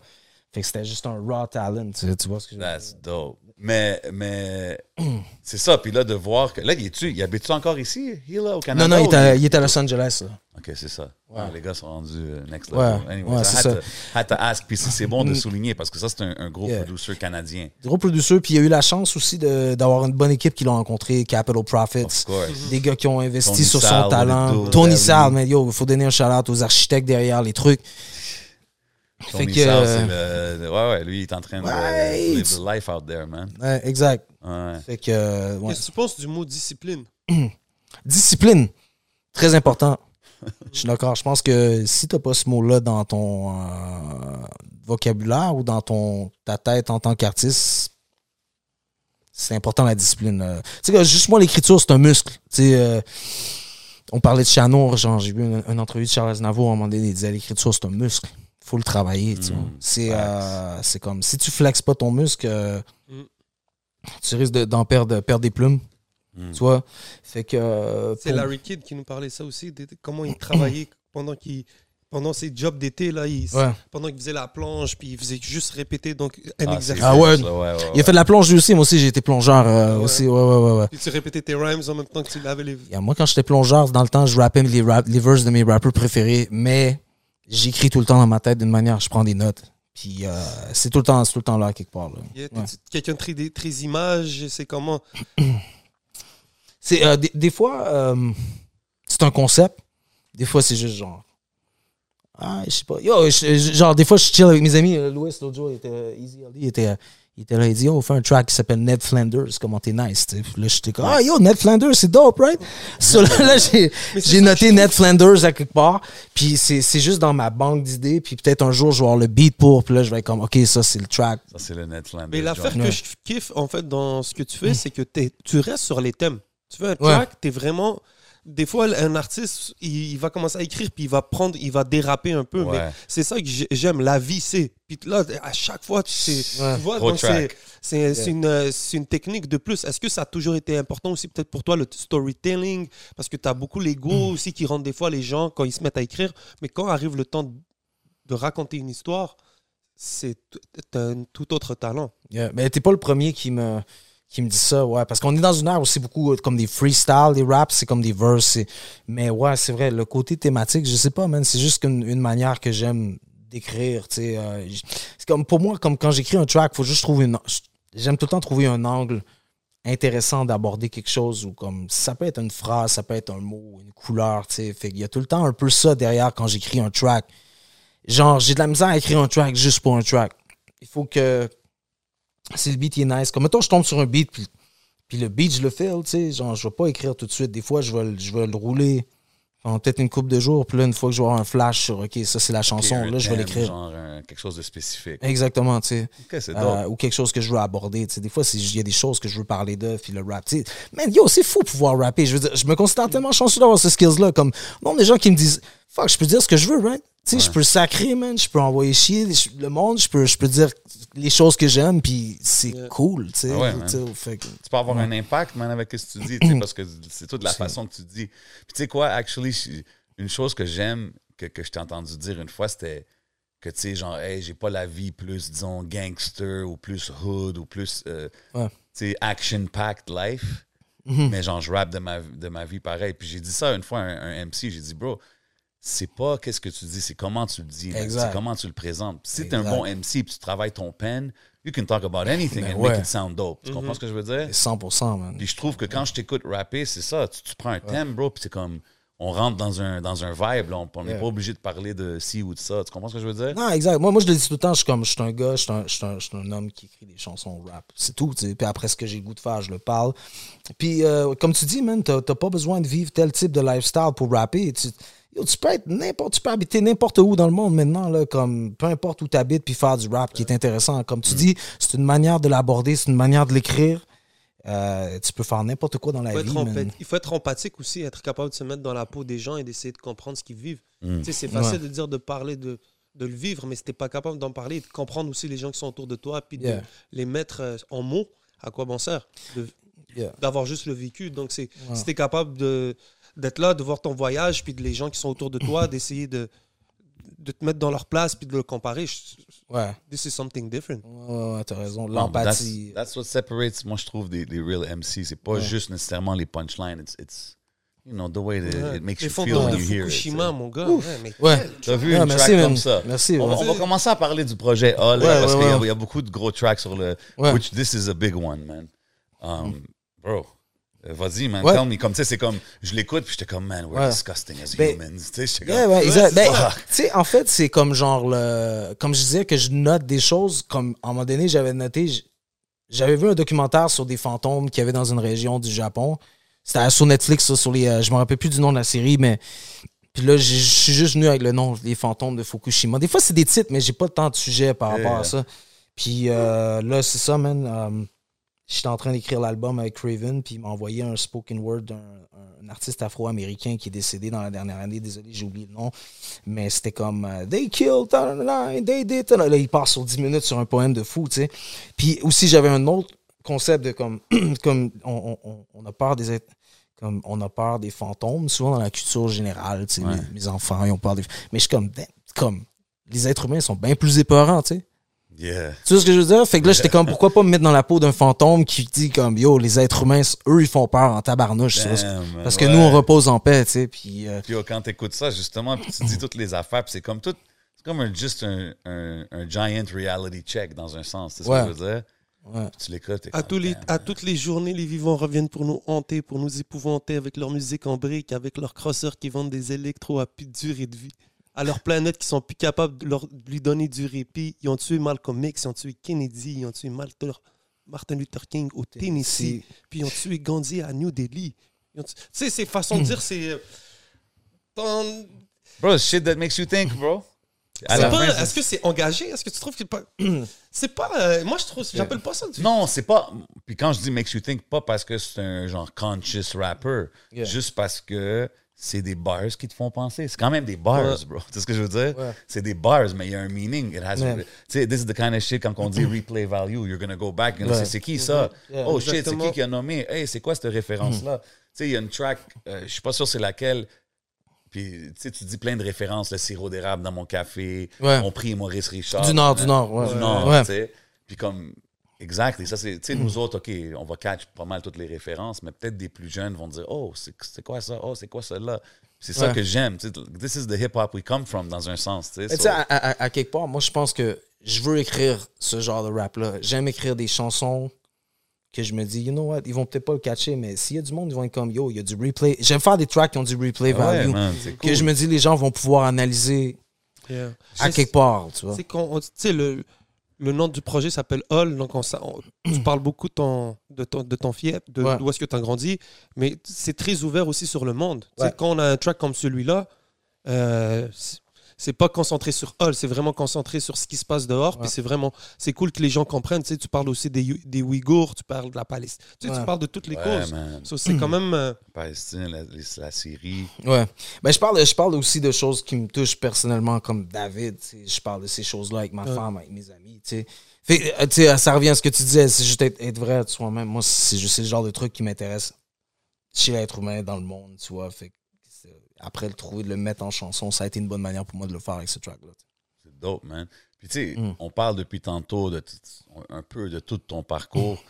Fait que c'était juste un raw talent, tu vois ce que je veux dire? That's dope. Mais, mais c'est ça. Puis là, de voir que. Là, il est-tu, il habite-tu encore ici, Hila, au Canada? Non, non, il était, à- il Los Angeles, là. Ok, c'est ça. Ouais. Ah, les gars sont rendus euh, next Ouais, level. Ouais, I c'est had to- had to ask. Puis c'est bon de souligner parce que ça, c'est un, un gros Yeah. producer canadien. Gros producer, puis il a eu la chance aussi d'avoir une bonne équipe qui l'ont rencontré, Capital Profits. Des gars qui ont investi Tony sur Sal, son talent. Tony. Sal, mais yo, il faut donner un shout-out aux architectes derrière les trucs. Tony Fait que, euh, le. Ouais, ouais, lui, il est en train de Ouais. live the life out there, man. Ouais, exact. Ouais. Fait que, euh, ouais. Qu'est-ce que tu penses du mot discipline? Discipline, très important. Je suis d'accord. Je pense que si t'as pas ce mot-là dans ton euh, vocabulaire ou dans ton ta tête en tant qu'artiste, c'est important la discipline. euh. Tu sais, juste moi, l'écriture, c'est un muscle. Tu sais, euh, on parlait de Chanour, genre, j'ai vu une, une entrevue de Charles Aznavour, à un moment donné, il disait l'écriture, c'est un muscle. Faut le travailler. Mm, C'est euh, c'est comme si tu flexes pas ton muscle, euh, Mm. tu risques de- d'en perdre, perdre des plumes. Mm. Tu vois? Fait que. euh, C'est pour- Larry Kidd qui nous parlait ça aussi, de, de comment il travaillait pendant qu'il pendant ses jobs d'été, là, il, Ouais. pendant qu'il faisait la planche, puis il faisait juste répéter donc un Ah, exercice. Ah ouais. ça, ouais, ouais, Il a fait de la plonge lui aussi. Moi aussi, j'ai été plongeur euh, Ouais. aussi. Ouais, ouais, ouais, ouais. Puis tu répétais tes rhymes en même temps que tu lavais les. Et moi, quand j'étais plongeur, dans le temps, je rappais les, rap, les verses de mes rappeurs préférés, mais j'écris tout le temps dans ma tête d'une manière, je prends des notes. Puis euh, c'est tout le temps, tout le temps là quelque part. Là. Yeah, Ouais. t'es- Quelqu'un de très, très image, c'est comment? C'est euh, des, des fois, euh, c'est un concept. Des fois, c'est juste genre. Ah, je sais pas. Yo, genre, des fois, je chill avec mes amis. Louis, l'autre jour, il était, Easy il était, il était là. Il dit, yo, on fait un track qui s'appelle Ned Flanders. Comment t'es nice. Puis là, j'étais comme, ah, yo, Ned Flanders, c'est dope, right? So, là, là, j'ai noté Ned Flanders à quelque part. Puis c'est c'est juste dans ma banque d'idées. Puis peut-être un jour, je vais avoir le beat pour. Puis là, je vais être comme, OK, ça, c'est le track. Ça, c'est le Netland. Mais l'affaire que je kiffe, en fait, dans ce que tu fais, c'est que t'es- tu restes sur les thèmes. Tu fais un Ouais. track, t'es vraiment. Des fois, un artiste, il, il va commencer à écrire, puis il va prendre, il va déraper un peu. Ouais. Mais c'est ça que j'ai- j'aime. La vie, c'est. Puis là, à chaque fois, tu, sais, Ouais. tu vois, Gros donc c'est c'est une, c'est une technique de plus. Est-ce que ça a toujours été important aussi, peut-être pour toi, le storytelling? Parce que tu as beaucoup l'ego Mm. aussi qui rendent des fois les gens quand ils se mettent à écrire. Mais quand arrive le temps de, raconter une histoire, c'est un tout autre talent. Yeah. Mais t'es pas le premier qui me, qui me dit ça, ouais. Parce qu'on est dans une ère aussi beaucoup euh, comme des freestyles, des raps, c'est comme des verses. Mais ouais, c'est vrai, le côté thématique, je sais pas, man, c'est juste une, manière que j'aime d'écrire, tu sais. euh, c'est comme, pour moi, comme quand j'écris un track, faut juste trouver une... J'aime tout le temps trouver un angle intéressant d'aborder quelque chose ou comme ça peut être une phrase, ça peut être un mot, une couleur, tu sais. Fait qu'il y a tout le temps un peu ça derrière quand j'écris un track. Genre, j'ai de la misère à écrire un track juste pour un track. Il faut que si le beat est nice. Comme mettons, je tombe sur un beat, puis, puis le beat, je le fais, tu sais. Genre, je vais pas écrire tout de suite. Des fois, je vais, le- je vais le rouler pendant peut-être une couple de jours. Puis là, une fois que je vais avoir un flash sur, OK, ça, c'est la chanson, là, je vais l'écrire. Genre un- quelque chose de spécifique. Exactement, tu sais. Euh, ou quelque chose que je veux aborder. tu sais. Des fois, il y a des choses que je veux parler de, puis le rap. tu sais. Man, yo, c'est fou pouvoir rapper. Je veux dire, je me considère tellement chanceux d'avoir ce skills-là. Comme, non, des gens qui me disent, fuck, je peux dire ce que je veux, right? Tu sais, je peux sacrer, man. Je peux envoyer chier le monde. Je peux, je peux dire les choses que j'aime, puis c'est Yeah. cool, tu sais. Ah ouais, Tu sais, fait que- tu peux avoir un impact, man, avec ce que tu dis, parce que c'est toute la façon que tu dis. Puis tu sais quoi, actually, une chose que j'aime, que, que je t'ai entendu dire une fois, c'était que, tu sais, genre, hey, j'ai pas la vie plus, disons, gangster ou plus hood ou plus, euh, tu sais, action-packed life. Mhm. Mais genre, je rappe de ma, de ma vie pareil. Puis j'ai dit ça une fois à un, un MC, j'ai dit, bro, c'est pas qu'est-ce que tu dis, c'est comment tu le dis, c'est comment tu le présentes. Si t'es un bon MC puis tu travailles ton pen, you can talk about anything Ben and ouais. make it sound dope. Tu comprends ce que je veux dire? 100%, man. Puis je trouve que quand je t'écoute rapper, c'est ça. Tu, tu prends un thème, bro, puis c'est comme. On rentre dans un, dans un vibe, là. On n'est Yeah. pas obligé de parler de ci ou de ça. Tu comprends ce que je veux dire? Non, exact. Moi, moi, je le dis tout le temps, je suis comme, je suis un gars, je suis un, je suis un, je suis un homme qui écrit des chansons rap. C'est tout, tu sais. Puis après, ce que j'ai le goût de faire, je le parle. Puis, euh, comme tu dis, man, t'as t'as pas besoin de vivre tel type de lifestyle pour rapper. Tu, yo, tu peux être n'importe, tu peux habiter n'importe où dans le monde maintenant, là, comme, peu importe où tu habites, puis faire du rap qui est intéressant. Comme tu dis, c'est une manière de l'aborder, c'est une manière de l'écrire. Euh, tu peux faire n'importe quoi dans la vie, il faut être empathique aussi, être capable de se mettre dans la peau des gens et d'essayer de comprendre ce qu'ils vivent. Mm. Tu sais, C'est facile Ouais. de dire de parler de, de le vivre, mais si t'es pas capable d'en parler et de comprendre aussi les gens qui sont autour de toi, puis de les mettre euh, en mots, à quoi bon sert Yeah. D'avoir juste le vécu? Donc, c'est Ouais. si t'es capable de- d'être là, de voir ton voyage, puis de les gens qui sont autour de toi, d'essayer de, de te mettre dans leur place, puis de le comparer, je- Ouais. this is something different. Ouais, ouais, ouais, t'as raison. L'empathie. That's, that's what separates, moi, je trouve, des, des real MC. C'est pas Ouais. juste nécessairement les punchlines. It's, it's you know, the way that Ouais. it makes les you feel when you hear it. Fukushima, sais. mon gars. ouais, mais Ouais. T'as vu Ouais, une merci, track man. comme ça? Merci, On, va- ouais. on va commencer à parler du projet là, Ouais, parce ouais, qu'il y a- ouais. il y, a beaucoup de gros tracks sur le... Ouais. Which, this is a big one, man. Um, Bro, euh, vas-y, man. Ouais. Tell me. Comme, tu sais, c'est comme... Je l'écoute, puis j'étais comme, man, we're Ouais. disgusting as Ben, humans. Tu sais, j'étais Yeah, comme... ouais, exact. Ben, tu sais, en fait, c'est comme genre le. Comme je disais que je note des choses, comme à un moment donné, j'avais noté. J'avais vu un documentaire sur des fantômes qu'il y avait dans une région du Japon. C'était sur Netflix, ça, sur les. euh, je me rappelle plus du nom de la série, mais. Puis là, je suis juste venu avec le nom, les fantômes de Fukushima. Des fois, c'est des titres, mais j'ai pas tant de sujets par rapport Yeah. à ça. Puis euh, là, c'est ça, man. euh, J'étais en train d'écrire l'album avec Craven, puis il m'a envoyé un spoken word d'un un artiste afro-américain qui est décédé dans la dernière année. Désolé, j'ai oublié le nom. Mais c'était comme euh, They killed, they did. Là, il part sur 10 minutes sur un poème de fou, tu sais. Puis aussi, j'avais un autre concept de comme, comme on, on- on- a peur des êtres- comme on a peur des fantômes, souvent dans la culture générale, tu sais, Ouais. mes, mes enfants, ils ont peur des. Mais je suis comme, comme, les êtres humains sont bien plus épeurants, tu sais. Yeah. Tu vois ce que je veux dire? Fait que là, j'étais comme, pourquoi pas me mettre dans la peau d'un fantôme qui dit comme, yo, les êtres humains, eux, ils font peur en tabarnouche. Parce que nous, on repose en paix, tu sais. Puis, euh, Puis yo, quand t'écoutes ça, justement, puis tu dis toutes les affaires, puis c'est comme tout. C'est comme un, juste un, un, un giant reality check dans un sens. C'est ce Ouais. que je veux dire? ouais. Tu l'écoutes. t'es À, tous les, à toutes les journées, les vivants reviennent pour nous hanter, pour nous épouvanter avec leur musique en briques, avec leurs crosseurs qui vendent des électros à plus de durée de vie. À leur planète qui sont plus capables de, leur- de lui donner du répit. Ils ont tué Malcolm X, ils ont tué Kennedy, ils ont tué Martin, Luther King au Tennessee, puis ils ont tué Gandhi à New Delhi. Tu sais, ces façons de dire, c'est. euh, ton- Bro, shit that makes you think, bro. Est-ce que c'est engagé? Est-ce que tu trouves que c'est pas. C'est pas. euh, moi, je trouve. J'appelle pas ça du. Non, c'est pas. Puis quand je dis makes you think, pas parce que c'est un genre conscious rapper, Yeah. juste parce que c'est des bars qui te font penser. C'est quand même des bars, Ouais. bro. Tu sais ce que je veux dire? Ouais. C'est des bars, mais il y a un meaning. It has. Ouais. Tu sais, this is the kind of shit quand on dit replay value, you're gonna go back. Ouais. c'est qui ça? Yeah, oh shit, c'est qui qui a nommé? Hey, c'est quoi cette référence-là? Tu sais, il y a une track, euh, je suis pas sûr c'est laquelle. Puis, tu sais, tu dis plein de références, le sirop d'érable dans mon café, mon prix Maurice Richard. Du Nord, du Nord, ouais. Du Nord, Ouais. tu sais. Puis comme, exact, et ça, c'est, tu sais, nous autres, OK, on va catch pas mal toutes les références, mais peut-être des plus jeunes vont dire, oh, c'est, c'est quoi ça? Oh, c'est quoi celle-là? C'est ça Ouais. que j'aime. tu sais, This is the hip-hop we come from, dans un sens, tu sais. So- à, à- à quelque part, moi, je pense que je veux écrire ce genre de rap-là. J'aime écrire des chansons que je me dis, you know what, ils vont peut-être pas le catcher, mais s'il y a du monde, ils vont être comme, yo, il y a du replay. J'aime faire des tracks qui ont du replay Ah ouais, value. man, Que cool. je me dis, les gens vont pouvoir analyser Yeah. à quelque part, tu vois. C'est le, nom du projet s'appelle Hall, donc on, on- tu parles beaucoup de ton, de ton, de ton fief, de Ouais. d'où est-ce que tu as grandi, mais c'est très ouvert aussi sur le monde. Ouais. Quand on a un track comme celui-là, euh, c'est- pas concentré sur Hall, c'est vraiment concentré sur ce qui se passe dehors, Ouais. puis c'est vraiment, c'est cool que les gens comprennent, tu sais, tu parles aussi des, des Ouïghours, tu parles de la Palestine, tu, sais, tu parles de toutes les Ouais, causes. man. So, c'est quand même... euh, Palestine, la, Syrie. Ouais. Ben, je parle, je parle aussi de choses qui me touchent personnellement, comme David. tu sais. Je parle de ces choses-là avec ma Ouais. femme, avec mes amis. tu sais. Fait, euh, tu sais, ça revient à ce que tu disais, c'est juste être, être vrai à soi-même. Moi, c'est juste le genre de truc qui m'intéresse chez l'être humain, dans le monde, tu vois. Fait après le trouver, de le mettre en chanson, ça a été une bonne manière pour moi de le faire avec ce track-là. C'est dope, man. Puis tu sais, Mm. on parle depuis tantôt de un peu de tout ton parcours.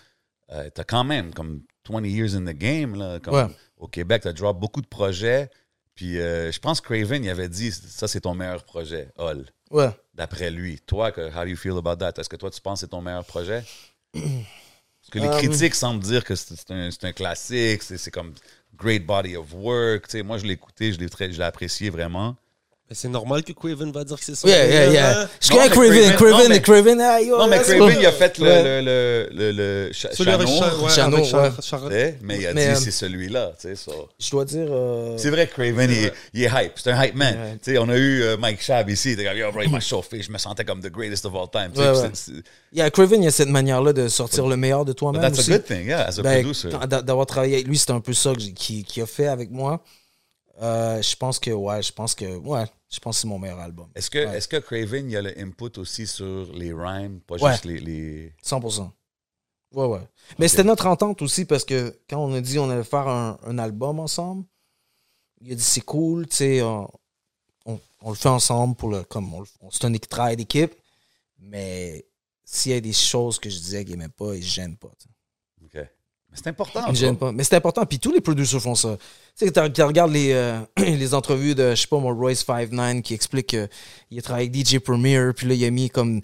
Euh, t'as quand même comme 20 years in the game, là. Comme Ouais. Au Québec, t'as drop beaucoup de projets. Puis euh, je pense que Craven, il avait dit, ça c'est ton meilleur projet, Hall, Ouais. d'après lui. Toi, que, how do you feel about that? Est-ce que toi, tu penses que c'est ton meilleur projet? Parce que les Um, critiques semblent dire que c'est un, un classique, c'est comme great body of work. Tu sais, moi, je l'ai écouté, je l'ai apprécié vraiment. Mais c'est normal que Craven va dire que c'est ça. Yeah, yeah, yeah. Je Non, connais Craven, Craven- Craven, non, mais- Craven, ah, il a fait le, le, le, le, Chano, mais il a Mais, dit euh, c'est celui-là. tu sais, ça. Je dois dire. euh, C'est vrai que Craven, il, est- il est hype. C'est un hype man. Ouais. Tu sais, On a eu euh, Mike Shab ici. Il m'a chauffé. Je me sentais comme the greatest of all time. Tu sais, Ouais, puis ouais. c'est- c'est- Il y a Craven, il y a cette manière-là de sortir le meilleur de toi-même. That's a aussi. good thing, yeah, as a Ben, producer. D'avoir travaillé avec lui, c'est un peu ça que j'ai- qui, qui a fait avec moi. Euh, je pense que, ouais, je pense que, ouais, je pense que c'est mon meilleur album. Est-ce que, Ouais. est-ce que Craven, il y a le input aussi sur les rhymes, pas Ouais. juste les. les... 100%. Ouais, ouais. Mais c'était notre entente aussi parce que quand on a dit on allait faire un, un album ensemble, il a dit c'est cool, tu sais, on, on- on le fait ensemble pour le. Comme on, le- on- c'est un travail d'équipe, mais s'il y a des choses que je disais qu'il n'aimait pas, il ne gêne pas. C'est important. Il me gêne bro. pas. Mais c'est important. Puis tous les producers font ça. Tu sais, tu regardes les, euh, les entrevues de, je sais pas moi, Royce 59 qui explique qu'il a travaillé avec DJ Premier, puis là, il a mis comme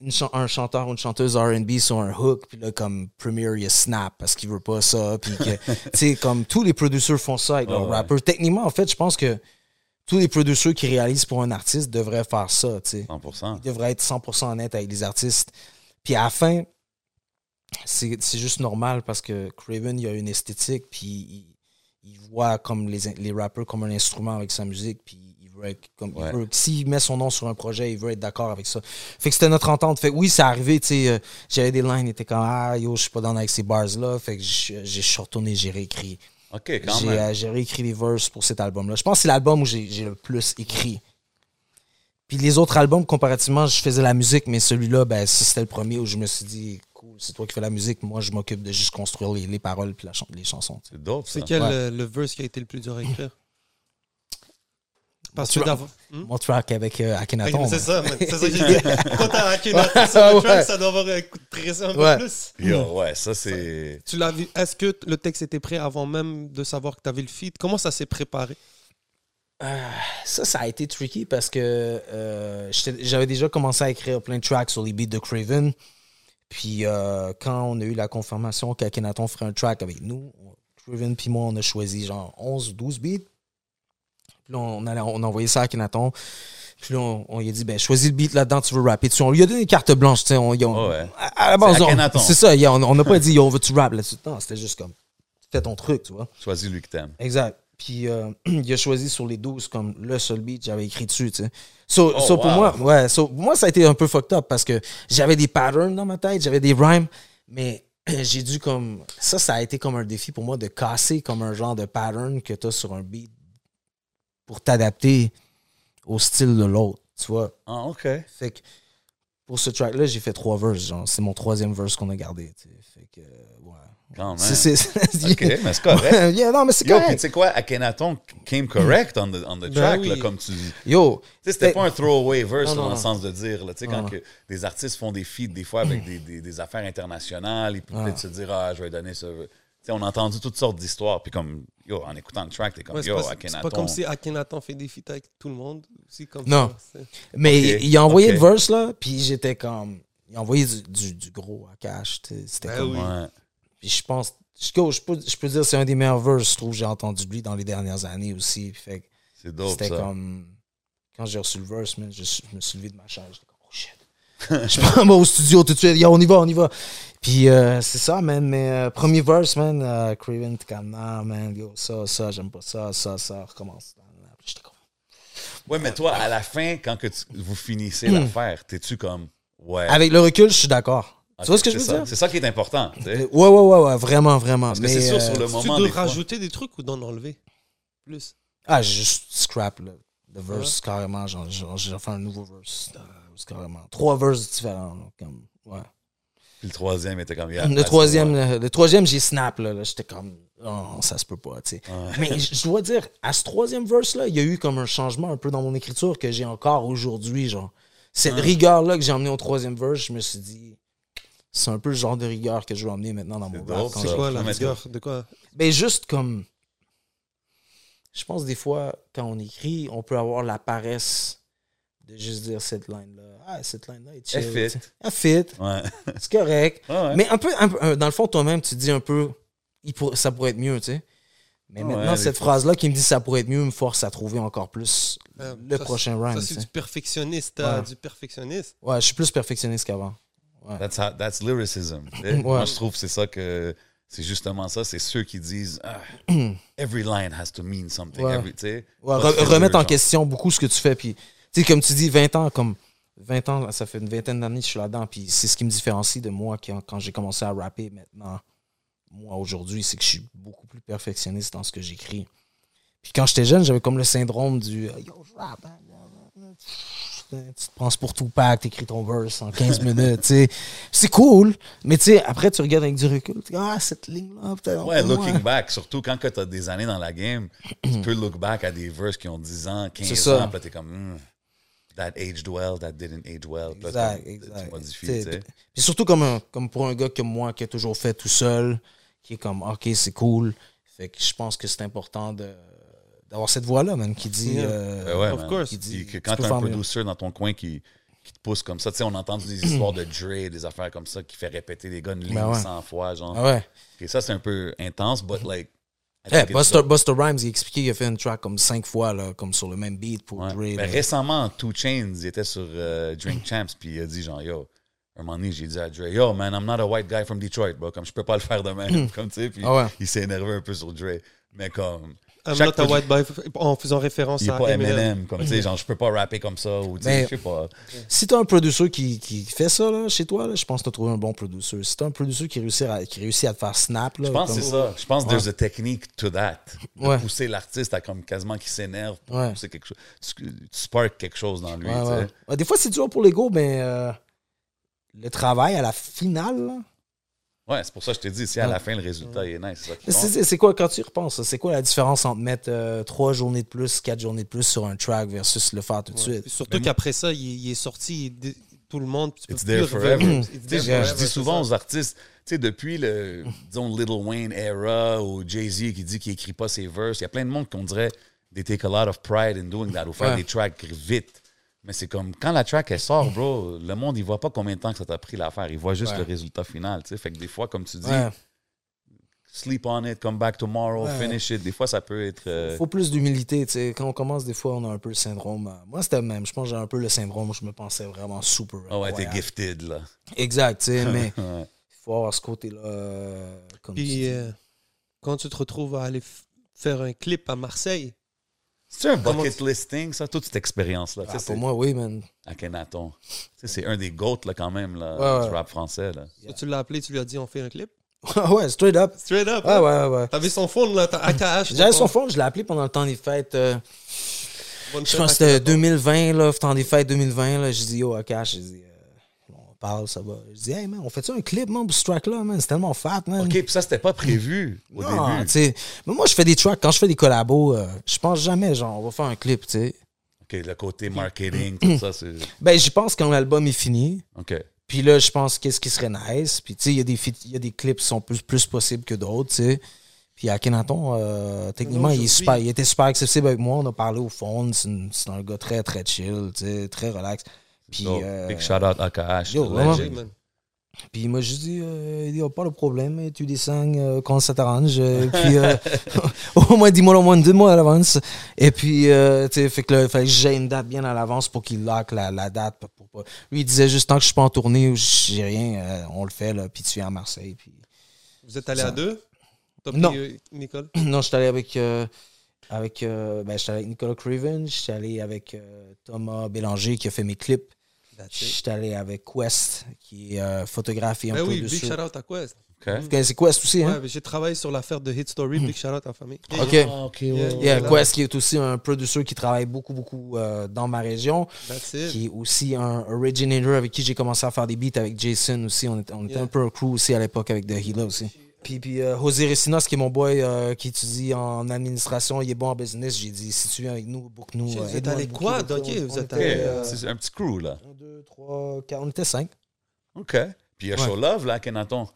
une un chanteur ou une chanteuse RB sur un hook, puis là, comme Premier, il a snap parce qu'il veut pas ça. Puis tu sais, comme tous les producers font ça avec leurs Ouais, ouais. rappers. Techniquement, en fait, je pense que tous les producers qui réalisent pour un artiste devraient faire ça, tu sais. 100%. Il devrait être 100% honnête avec les artistes. Puis à la fin, c'est c'est juste normal parce que Craven, il a une esthétique, puis il, il voit comme les, les rappeurs comme un instrument avec sa musique, puis il veut être comme. Ouais. S'il met son nom sur un projet, il veut être d'accord avec ça. Fait que c'était notre entente. Fait que oui, c'est arrivé, tu sais, euh, j'avais des lines, il était comme Ah, yo, je suis pas dans avec ces bars-là. Fait que suis retourné, j'ai réécrit. OK, quand J'ai même. euh, j'ai réécrit les verses pour cet album-là. Je pense que c'est l'album où j'ai j'ai le plus écrit. Puis les autres albums, comparativement, je faisais la musique, mais celui-là, ben, c'était le premier où je me suis dit, cool. C'est toi qui fais la musique. Moi, je m'occupe de juste construire les, les paroles puis la chan- les chansons. C'est dope. C'est quel Ouais. euh, le verse qui a été le plus dur à écrire? Parce que. Hmm? Mon track avec euh, Akhenaton. C'est ça, c'est ça que j'ai dit. Quand t'as Akhenaton sur le Ouais. track, ça doit avoir un coup de pression un Ouais. peu plus. Yo, ouais, ça c'est. Tu l'as vu. Est-ce que le texte était prêt avant même de savoir que tu avais le feed Comment ça s'est préparé? Ça, ça a été tricky parce que euh, j'avais déjà commencé à écrire plein de tracks sur les beats de Craven. Puis euh, quand on a eu la confirmation qu'Akhenaton ferait un track avec nous, Craven puis moi, on a choisi genre 11 ou 12 beats. Puis là, on, a envoyé ça à Akhenaton. Puis là, on, on lui a dit, ben, choisis le beat là-dedans, tu veux rapper dessus. On lui a donné une carte blanche, tu sais. On, on- Oh ouais. à, à la base, C'est ça, on n'a pas dit, on veut-tu rap là-dessus? Non, c'était juste comme, fais ton truc, tu vois. Choisis lui que t'aimes. Exact. Puis euh, il a choisi sur les 12 comme le seul beat que j'avais écrit dessus, tu sais. So, Oh, so pour moi, ouais, so, moi, ça a été un peu fucked up parce que j'avais des patterns dans ma tête, j'avais des rhymes, mais j'ai dû comme. Ça, ça a été comme un défi pour moi de casser comme un genre de pattern que tu as sur un beat pour t'adapter au style de l'autre, tu vois. Ah, OK. Fait que pour ce track-là, j'ai fait trois verses, genre. C'est mon troisième verse qu'on a gardé, tu sais. Fait que. Quand même. C'est- c'est- OK, mais c'est correct. Yeah, non, mais c'est Yo, puis tu sais quoi, Akhenaton came correct on the, on the Ben track, oui. là, comme tu dis. Tu Yo, sais, c'était pas un throwaway verse Non, là, non, dans le sens de dire. Là, tu sais, quand que des artistes font des feats, des fois, avec des, des, des affaires internationales, ils peuvent Ah. peut-être se dire, ah, je vais donner ça. Tu sais, on a entendu toutes sortes d'histoires, puis comme, yo, en écoutant le track, t'es comme, Ouais, c'est yo, pas, c'est Akhenaton. pas comme si Akhenaton fait des feats avec tout le monde. Aussi comme Non. ça, c'est- Mais il a envoyé ok. le verse, là, puis j'étais comme. Il a envoyé du, du, du gros à cash. tu sais, C'était Ben comme. oui. Ouais. Puis je pense. Je, peux, je peux dire c'est un des meilleurs verses, je trouve, que j'ai entendu de lui dans les dernières années aussi. Fait C'est dope, c'était comme. Quand j'ai reçu le verse, man, je, me suis levé de ma chaise. J'étais comme, oh shit. je prends moi au studio tout de suite. Yo, on y va, on y va. Puis euh, c'est ça, man. Mais euh, premier verse, man, euh, Craven, non, man, yo, ça, ça, j'aime pas ça, ça, ça, recommence. J'étais comme. Ouais, mais toi, à la fin, quand que tu- vous finissez l'affaire, t'es-tu comme, ouais. Avec le recul, je suis d'accord. Ok, tu vois ce que je c'est veux ça. dire? C'est ça qui est important. tu sais. Euh, Ouais, ouais, ouais, ouais, vraiment, vraiment. Parce que Mais, c'est sûr, euh, sur le Tu moment. dois des fois- rajouter des trucs ou d'en enlever plus? Ah, j'ai juste scrap le, le verse carrément. Genre, genre, j'ai fait un nouveau verse. euh, c'est carrément. Trois verses différents. là, comme, ouais. Puis le troisième était comme, yeah, le, troisième, le, le troisième, j'ai snap. Là, là, J'étais comme, oh, ça se peut pas. tu sais. Ouais. Mais je je dois dire, à ce troisième verse-là, il y a eu comme un changement un peu dans mon écriture que j'ai encore aujourd'hui. genre Cette rigueur-là que j'ai emmenée au troisième verse, je me suis dit, c'est un peu le genre de rigueur que je veux emmener maintenant dans mon C'est rap. ça. C'est quoi la rigueur? De quoi? Ben juste comme. Je pense des fois, quand on écrit, on peut avoir la paresse de juste dire cette line-là. Ah, cette line-là est chill. Elle fit. Elle fit. Ouais. C'est correct. Ouais. Mais un peu, un peu- dans le fond, toi-même, tu te dis un peu, il pour- ça pourrait être mieux, tu sais. Mais maintenant, cette phrase-là qui me dit ça pourrait être mieux me force à trouver encore plus Euh, le ça, prochain Ça, rhyme. c'est tu sais. du perfectionniste. Ouais. Du perfectionniste? Ouais, je suis plus perfectionniste qu'avant. That's, how- that's lyricism. Moi, je trouve que c'est ça que. C'est justement ça. C'est ceux qui disent ah, Every line has to mean something. Ouais. Every. Ouais, re- remettre en genre. question beaucoup ce que tu fais. Puis, comme tu dis, 20 ans, comme 20 ans, ça fait une vingtaine d'années que je suis là-dedans. Puis, c'est ce qui me différencie de moi quand, quand j'ai commencé à rapper maintenant. Moi, aujourd'hui, c'est que je suis beaucoup plus perfectionniste dans ce que j'écris. Puis, quand j'étais jeune, j'avais comme le syndrome du euh, Yo, je rappe. hein, Tu te penses pour tout pack, t'écris ton verse en 15 minutes, tu sais. C'est cool, mais tu sais, après, tu regardes avec du recul, tu dis, ah, cette ligne-là, peut-être. Ouais, looking back, surtout quand tu as des années dans la game, tu peux look back à des verses qui ont 10 ans, 15 C'est ça. ans, puis t'es comme, Hmm, that aged well, that didn't age well. Là, Exact, tu- exact. Tu modifies, T'sais. Puis surtout comme, un- comme pour un gars comme moi qui a toujours fait tout seul, qui est comme OK, c'est cool. Fait que je pense que c'est important de d'avoir cette voix-là, même, qui dit. Euh, Ben ouais, Of man. course. qui dit, que quand tu as un producer dans ton coin qui, qui te pousse comme ça, tu sais, on a entendu des histoires de Dre, des affaires comme ça qui fait répéter les gars une ligne Ben ouais. 100 fois, genre. Ah ouais. Et ça, c'est un peu intense, but like. Buster. Buster Rhymes, il a expliqué qu'il a fait une track comme cinq fois, là, comme sur le même beat pour Ouais. Dre. Ben, là. récemment, Two Chains, il était sur euh, Drink Champs, puis il a dit, genre, yo, un moment donné, j'ai dit à Dre, yo, man, I'm not a white guy from Detroit, bro. Comme je peux pas le faire de même. comme tu sais, puis Ah ouais. il s'est énervé un peu sur Dre. Mais comme. I'm chaque not a produ- white boy en faisant référence Il est à pas Eminem. Comme tu sais, genre, je peux pas rapper comme ça, ou tu sais, Mais- je sais pas. Si t'as un producer qui, qui fait ça là, chez toi, là, je pense que t'as trouvé un bon producer. Si t'as un producer qui réussit à, qui réussit à te faire snap, là, Je pense que c'est ça. Je pense que there's a technique to that. De Ouais. pousser l'artiste à comme quasiment qu'il s'énerve pour Ouais. pousser quelque chose. Tu, tu spark quelque chose dans lui, des fois, c'est dur pour l'ego, mais euh, le travail à la finale, là, Ouais, c'est pour ça que je te dis, si à la fin le résultat est nice, c'est quoi, quand tu y repenses, c'est quoi la différence entre mettre euh, trois journées de plus, quatre journées de plus sur un track versus le faire tout de Ouais. suite? Puis Surtout qu'après ça, il, il est sorti, il tout le monde. tu It's there forever. It's there je- forever, je dis souvent ça. aux artistes, tu sais, depuis le, disons, Little Wayne era ou Jay-Z qui dit qu'il écrit pas ses verses, il y a plein de monde qu'on dirait they take a lot of pride in doing that ou faire Ouais. des tracks vite. Mais c'est comme quand la track elle sort, bro, le monde il voit pas combien de temps que ça t'a pris à faire, il voit juste Ouais. le résultat final, tu sais. Fait que des fois comme tu dis, Ouais. sleep on it, come back tomorrow, Ouais. finish it, des fois ça peut être euh, faut plus d'humilité, tu sais. Quand on commence, des fois, on a un peu le syndrome. euh, Moi, c'était le même. Je pense que j'ai un peu le syndrome. Je me pensais vraiment super. oh ouais, t'es gifted là. Exact, tu sais. mais Ouais. il faut avoir ce côté-là. euh, tu Puis dis. euh, quand tu te retrouves à aller faire un clip à Marseille, C'est un bucket listing ça, toute cette expérience là, Ah, pour moi, oui, man. Akhenaton. C'est un des GOAT là quand même là, Ouais, ouais. du rap français là. tu l'as appelé, tu lui as dit on fait un clip? ouais, straight up. Straight up. Ah, hein? ouais, ouais. T'avais son phone là, t'as AKH. J'avais son phone, je l'ai appelé pendant le temps des fêtes. euh, Bonne Je fête, pense que c'était Akhenaton. 2020, là, temps des fêtes 2020. Là, j'ai dit, yo, Akash, j'ai dit, parle, ça va. J'ai dit, hey, man, on fait-tu un clip, man, pour ce track-là, man? C'est tellement fat, man. OK, puis ça c'était pas prévu au Non, début. tu sais, mais moi, je fais des tracks. Quand je fais des collabos, euh, je pense jamais, genre, on va faire un clip, tu sais. OK, le côté marketing, tout ça c'est Ben, j'y pense quand l'album est fini. OK. Puis là, je pense qu'est-ce qui serait nice? Puis, tu sais, il y, y a des clips qui sont plus, plus possibles que d'autres, tu sais. Puis Akhenaton, euh, techniquement, il, est super, il était super accessible avec moi. On a parlé au fond. C'est un gars très, très chill, tu sais, très relax. Puis, So, euh, big shout out yo, legend. man. Puis moi, je dis, euh, il n'y a pas de problème, tu descends euh, quand ça t'arrange. euh, puis euh, au moins, dis-moi au moins deux mois à l'avance. Et puis, euh, tu fait que là, il fallait que j'ai une date bien à l'avance pour qu'il lock la, la date. Pour, pour pas- Lui, il disait juste, tant que je suis pas en tournée ou j'ai rien, euh, on le fait, là, puis tu viens à Marseille. Puis... Vous êtes allé Ça- à deux? T'as Non. Nicole? Non, je suis allé avec, euh, avec, euh, ben, j'étais allé avec Nicolas Craven, je suis allé avec euh, Thomas Bélanger qui a fait mes clips. Je suis allé avec Quest, qui euh, photographe et un Ben peu oui, dessus. big shout out à Quest. OK. Vous connaissez Quest aussi, hein? Ouais, j'ai travaillé sur l'affaire de Hit Story, big shout out à la famille. OK. Ah, OK, Yeah. ouais. Il y a Voilà. Quest qui est aussi un producer qui travaille beaucoup, beaucoup euh, dans ma région, That's it. qui est aussi un originator avec qui j'ai commencé à faire des beats avec Jason aussi. On était, on était Yeah. un peu un crew aussi à l'époque avec The Hila aussi. Puis, puis euh, José Recinos, qui est mon boy euh, qui étudie en administration, il est bon en business. J'ai dit, si tu viens avec nous, book nous. Vous euh, êtes allé On- ok, vous êtes allé, c'est un petit crew là. un, deux, trois, quatre, on était cinq. OK. Puis il y a Ouais. Show Love là, Akhenaton.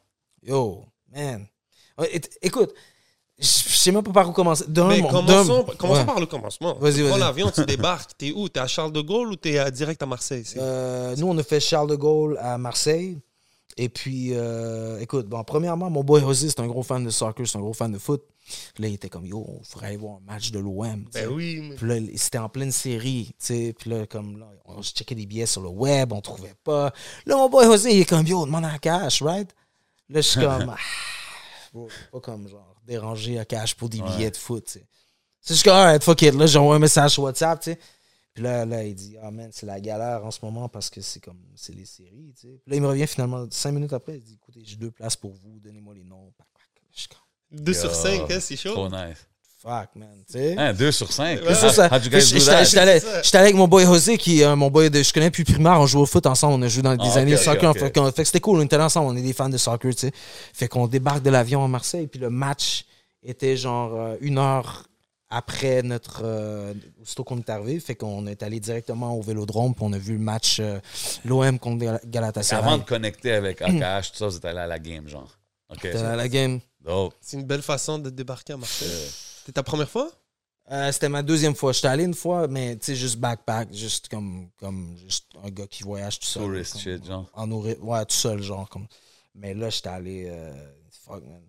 Yo, man. Écoute, je sais même pas par où commencer. D'un, Mais mon- commençons, d'un- commençons ouais. par le commencement. Vas-y, tu vas-y. l'avion, tu débarques. T'es où? T'es à Charles de Gaulle ou t'es direct à Marseille? Euh, nous, on a fait Charles de Gaulle à Marseille. Et puis, euh, écoute, bon, premièrement, mon boy José, c'est un gros fan de soccer, c'est un gros fan de foot. Là, il était comme, yo, on ferait aller voir un match de l'OM. Ben oui. mais- Puis là, c'était en pleine série, tu sais. Puis là, comme là, on se checkait des billets sur le web, on trouvait pas. Là, mon boy José, il est comme, yo, demande à cash, right? Là, je suis comme, ah, bro, pas comme genre déranger à cash pour des Ouais. billets de foot, tu sais. C'est juste que, alright, fuck it. Là, j'envoie un message sur WhatsApp, tu sais. Puis là, là, il dit, ah man, c'est la galère en ce moment parce que c'est comme, c'est les séries, tu sais. Puis là, il me revient finalement cinq minutes après, il dit, écoutez, j'ai deux places pour vous, donnez-moi les noms. Je 2 sur 5, hein, c'est chaud. Trop nice. fuck, man, tu sais. Hein, 2 sur 5. Ouais, C'est ça, ça. How'd you guys J'étais avec mon boy José, qui est euh, mon boy de. Je connais depuis primaire, on joue au foot ensemble, on a joué dans des Ah, années de soccer. Fait, que c'était cool, on était là ensemble, on est des fans de soccer, tu sais. Fait qu'on débarque de l'avion à Marseille, puis le match était genre euh, une heure après notre. euh, aussitôt qu'on est arrivé. Fait qu'on est allé directement au vélodrome, puis on a vu le match euh, l'OM contre Gal- Galatasaray. Avant de connecter avec AKH, tout ça, vous êtes allé à la game, genre. OK. C'était la, la game. C'est une belle façon de débarquer à Marseille. C'était ta première fois? Euh, c'était ma deuxième fois. J'étais allé une fois, mais tu sais, juste backpack, juste comme, comme juste un gars qui voyage tout seul. Tourist comme- shit, genre. En ouais, tout seul, genre. Comme. Mais là, j'étais allé. euh, fuck, man.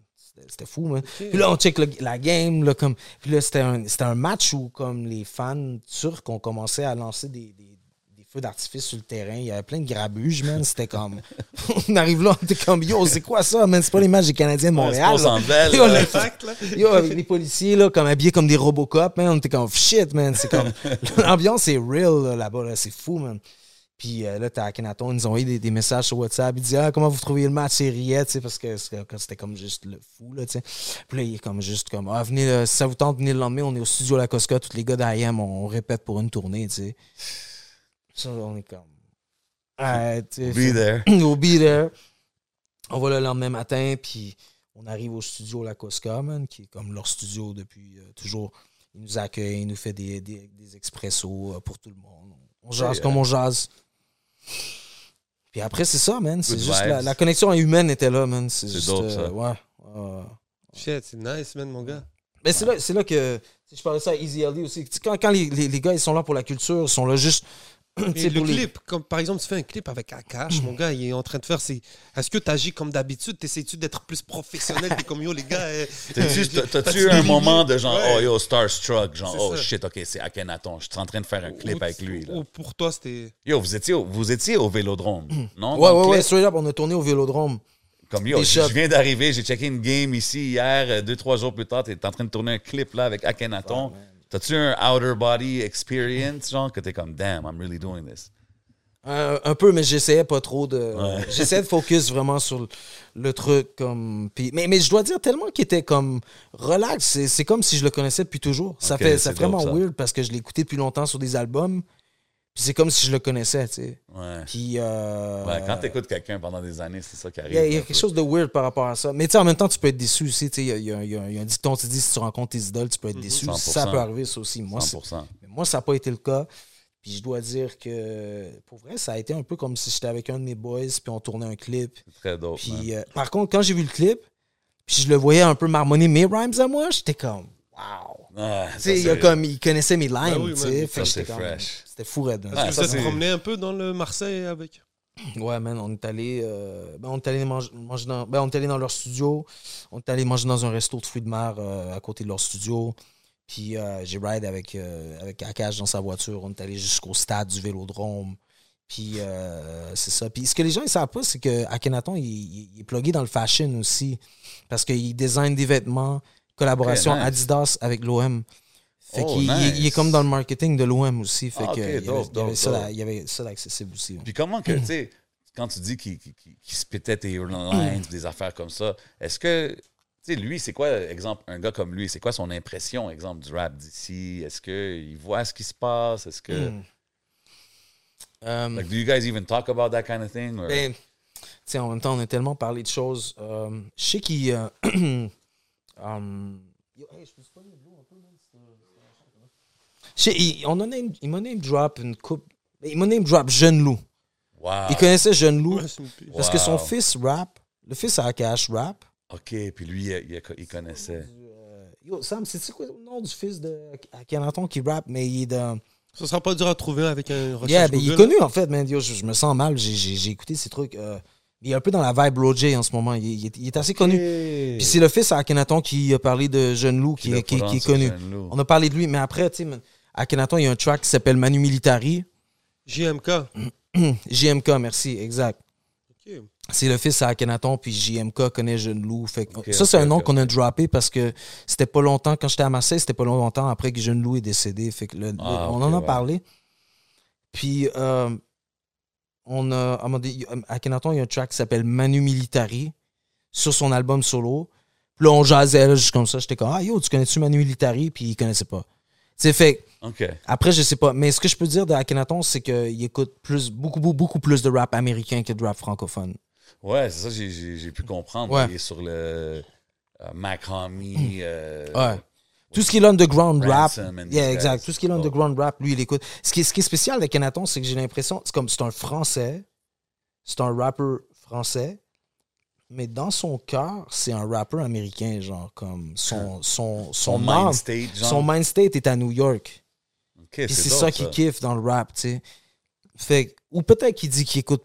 C'était- fou, man. Puis là, on check le- la game, là, comme. Puis là, c'était un, un match où, comme, les fans turcs ont commencé à lancer des, des, des feux d'artifice sur le terrain. Il y avait plein de grabuges, man. C'était comme. on arrive là, on était comme, yo, c'est quoi ça, man? C'est pas les matchs des Canadiens de Ouais, Montréal. c'est pas là. Yo, là. le- L'impact, là. Yo, avec les policiers, là, comme habillés comme des Robocop, man, on était comme shit, man. C'est comme. L'ambiance est real là, là-bas, là, c'est fou, man. Puis euh, là, t'as Akhenaton, ils nous ont envoyé des, des messages sur WhatsApp. Ils disaient, ah, comment vous trouviez le match? C'est riait, tu sais, parce que c'était comme juste le fou, là, tu sais. Puis là, il est comme juste comme, ah, venez, euh, si ça vous tente, venez le lendemain, on est au studio La Cosca, tous les gars d'IM, on, on répète pour une tournée, tu sais. Ça, on est comme. Tu sais, Be there. We'll be there. On va le lendemain matin, puis on arrive au studio La Cosca, man, qui est comme leur studio depuis euh, toujours. Il nous accueille, il nous fait des, des, des expressos euh, pour tout le monde. On jase Yeah. comme on jase. Puis après, c'est ça, man. C'est juste la, connexion humaine était là, man. C'est juste, dope, euh, ça. Ouais. Shit, c'est nice, man, mon gars. Mais c'est là, c'est là que. Je parlais ça à Easy LD aussi. Quand, quand les, les, les gars ils sont là pour la culture, ils sont là juste. Et le les- clip, comme par exemple, tu fais un clip avec Akash, mon gars, il est en train de faire ses. Est-ce que tu agis comme d'habitude? T'essaies-tu d'être plus professionnel? T'es comme yo, les gars. euh, T'as-tu t'as-tu eu un moment de genre, Ouais. oh yo, starstruck, genre, oh ça. shit, ok, c'est Akhenaton, je suis en train de faire un clip Ou- avec lui. Là. ou pour toi, c'était. Yo, vous étiez, au- vous étiez au vélodrome, non? Ouais, ouais, ouais, straight up, on a tourné au vélodrome. Comme yo, je viens d'arriver, j'ai checké une game ici hier, euh, deux, trois jours plus tard, t'es en train de tourner un clip là avec Akhenaton. T'as-tu un outer body experience, genre, que t'es comme, damn, I'm really doing this? Euh, un peu, mais j'essayais pas trop de. Ouais. J'essayais de focus vraiment sur le, le truc. comme puis- mais, mais je dois dire tellement qu'il était comme relax. C'est, comme si je le connaissais depuis toujours. Ça fait, c'est vraiment dope, ça. weird parce que je l'ai écouté depuis longtemps sur des albums. Puis c'est comme si je le connaissais, tu sais. Ouais. Puis. euh, Ouais, quand t'écoutes quelqu'un pendant des années, c'est ça qui arrive. Il y a, y quelque chose de weird par rapport à ça. Mais tu sais, en même temps, tu peux être déçu aussi. tu sais, Il y a, y y un dicton, tu dis, si tu rencontres tes idoles, tu peux être déçu. 100%. Ça peut arriver, ça aussi. Moi, c'est- 100%. mais moi, ça n'a pas été le cas. Puis je dois dire que, pour vrai, ça a été un peu comme si j'étais avec un de mes boys, puis on tournait un clip. Très dope. Puis, euh, par contre, quand j'ai vu le clip, puis je le voyais un peu marmonner mes rhymes à moi, j'étais comme, wow. Ah, Tu ça, sais, il, a comme, il connaissait mes lines, Ah oui, sais. Ça, c'est fresh. C'était fou, hein. Ah, Est-ce ça, que tu te c'est- promenais un peu dans le Marseille avec? Ouais, man, on est allé, euh, ben, on est allé manger, manger dans, ben, on est allé dans leur studio. On est allé manger dans un resto de fruits de mer euh, à côté de leur studio. Puis euh, j'ai ride avec, euh, avec Akash dans sa voiture. On est allé jusqu'au stade du Vélodrome. Puis euh, c'est ça. Puis ce que les gens ne savent pas, c'est que Akhenaton, il, il- il est plugué dans le fashion aussi. Parce qu'il design des vêtements, collaboration nice. Adidas avec l'OM. Fait Oh, qu'il il- il est comme dans le marketing de l'OM aussi. Fait Ah, que il y avait- dope, il y avait dope, ça dope. là- il y avait ça d'accessible aussi. Puis comment que, tu sais, quand tu dis qu'il qu'il- qu'il- qu'il spittait tes lines, des affaires comme ça, est-ce que, tu sais, lui, c'est quoi, exemple, un gars comme lui, c'est quoi son impression, exemple, du rap d'ici? Est-ce qu'il voit ce qui se passe? Est-ce que, Mm. Euh, like, do you guys even talk about that kind of thing? or- Ben, tu sais, en même temps, on a tellement parlé de choses. Euh, je sais qu'il. euh, um, yo, hey, je peux de l'eau un peu, il, a name, il m'a name drop une coupe. Il m'a name drop Jeune Loup. wow. Il connaissait Jeune Loup parce que son fils rap. Le fils à Akash rap. OK, puis lui, il, il- il connaissait. Euh, yo, Sam, c'est quoi le nom du fils de Akhenaton qui rap, mais il est de. Ça sera pas dur à trouver avec un recherche Yeah, il est connu en fait, man. Yo, je, je me sens mal. J'ai- J'ai j'ai écouté ces trucs. euh, il est un peu dans la vibe Roger en ce moment. Il, est- il est, il est assez connu. Puis c'est le fils à Akhenaton qui a parlé de Jeune Loup, qui, est- qui, qui connu. On a parlé de lui, mais après, tu sais, Akhenaton, il y a un track qui s'appelle Manu Militari. JMK. JMK, merci, exact. C'est le fils à Akhenaton, puis JMK connaît Jeune Loup. Fait que- Ok, ça, c'est un nom qu'on a droppé parce que c'était pas longtemps, quand j'étais à Marseille, c'était pas longtemps après que Jeune Loup est décédé. Fait que le- le- Ah, on en a ouais. parlé. Puis, euh, on a, à moment donné, Akhenaton, il y a un track qui s'appelle Manu Militari sur son album solo. Puis là, on jasait, là, juste comme ça. J'étais comme, ah yo, tu connais-tu Manu Militari? Puis il connaissait pas. C'est fait. OK. Après, je sais pas. Mais ce que je peux dire de Akhenaton, c'est qu'il écoute plus, beaucoup, beaucoup, beaucoup plus de rap américain que de rap francophone. Ouais, c'est ça, j'ai pu comprendre. Ouais. Il est sur le euh, Mac Homie. euh, Ouais. Tout ce qui est l'underground rap. Yeah, exact. Tout ce qui est l'underground rap, lui, il écoute. Ce qui est, ce qui est spécial avec Akhenaton, c'est que j'ai l'impression, c'est comme c'est un français, c'est un rappeur français, mais dans son cœur, c'est un rappeur américain, genre, comme son, son, son, mind state, genre. son mind state est à New York. Puis c'est ça qu'il kiffe dans le rap, tu sais. Fait ou peut-être qu'il dit qu'il écoute.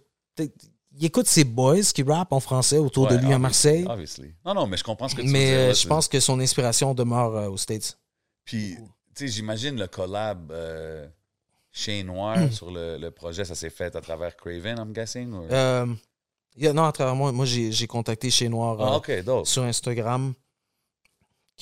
Il écoute ses boys qui rappent en français autour de lui à Marseille. Obviously. Non, non, mais je comprends ce que tu veux Mais dire. euh, je pense que son inspiration demeure euh, aux States. Puis, tu sais, j'imagine le collab euh, Chez Noir Hmm. sur le, le projet, ça s'est fait à travers Craven, I'm guessing? Euh, yeah, non, à travers moi, moi j'ai j'ai contacté chez Noir ah, sur Instagram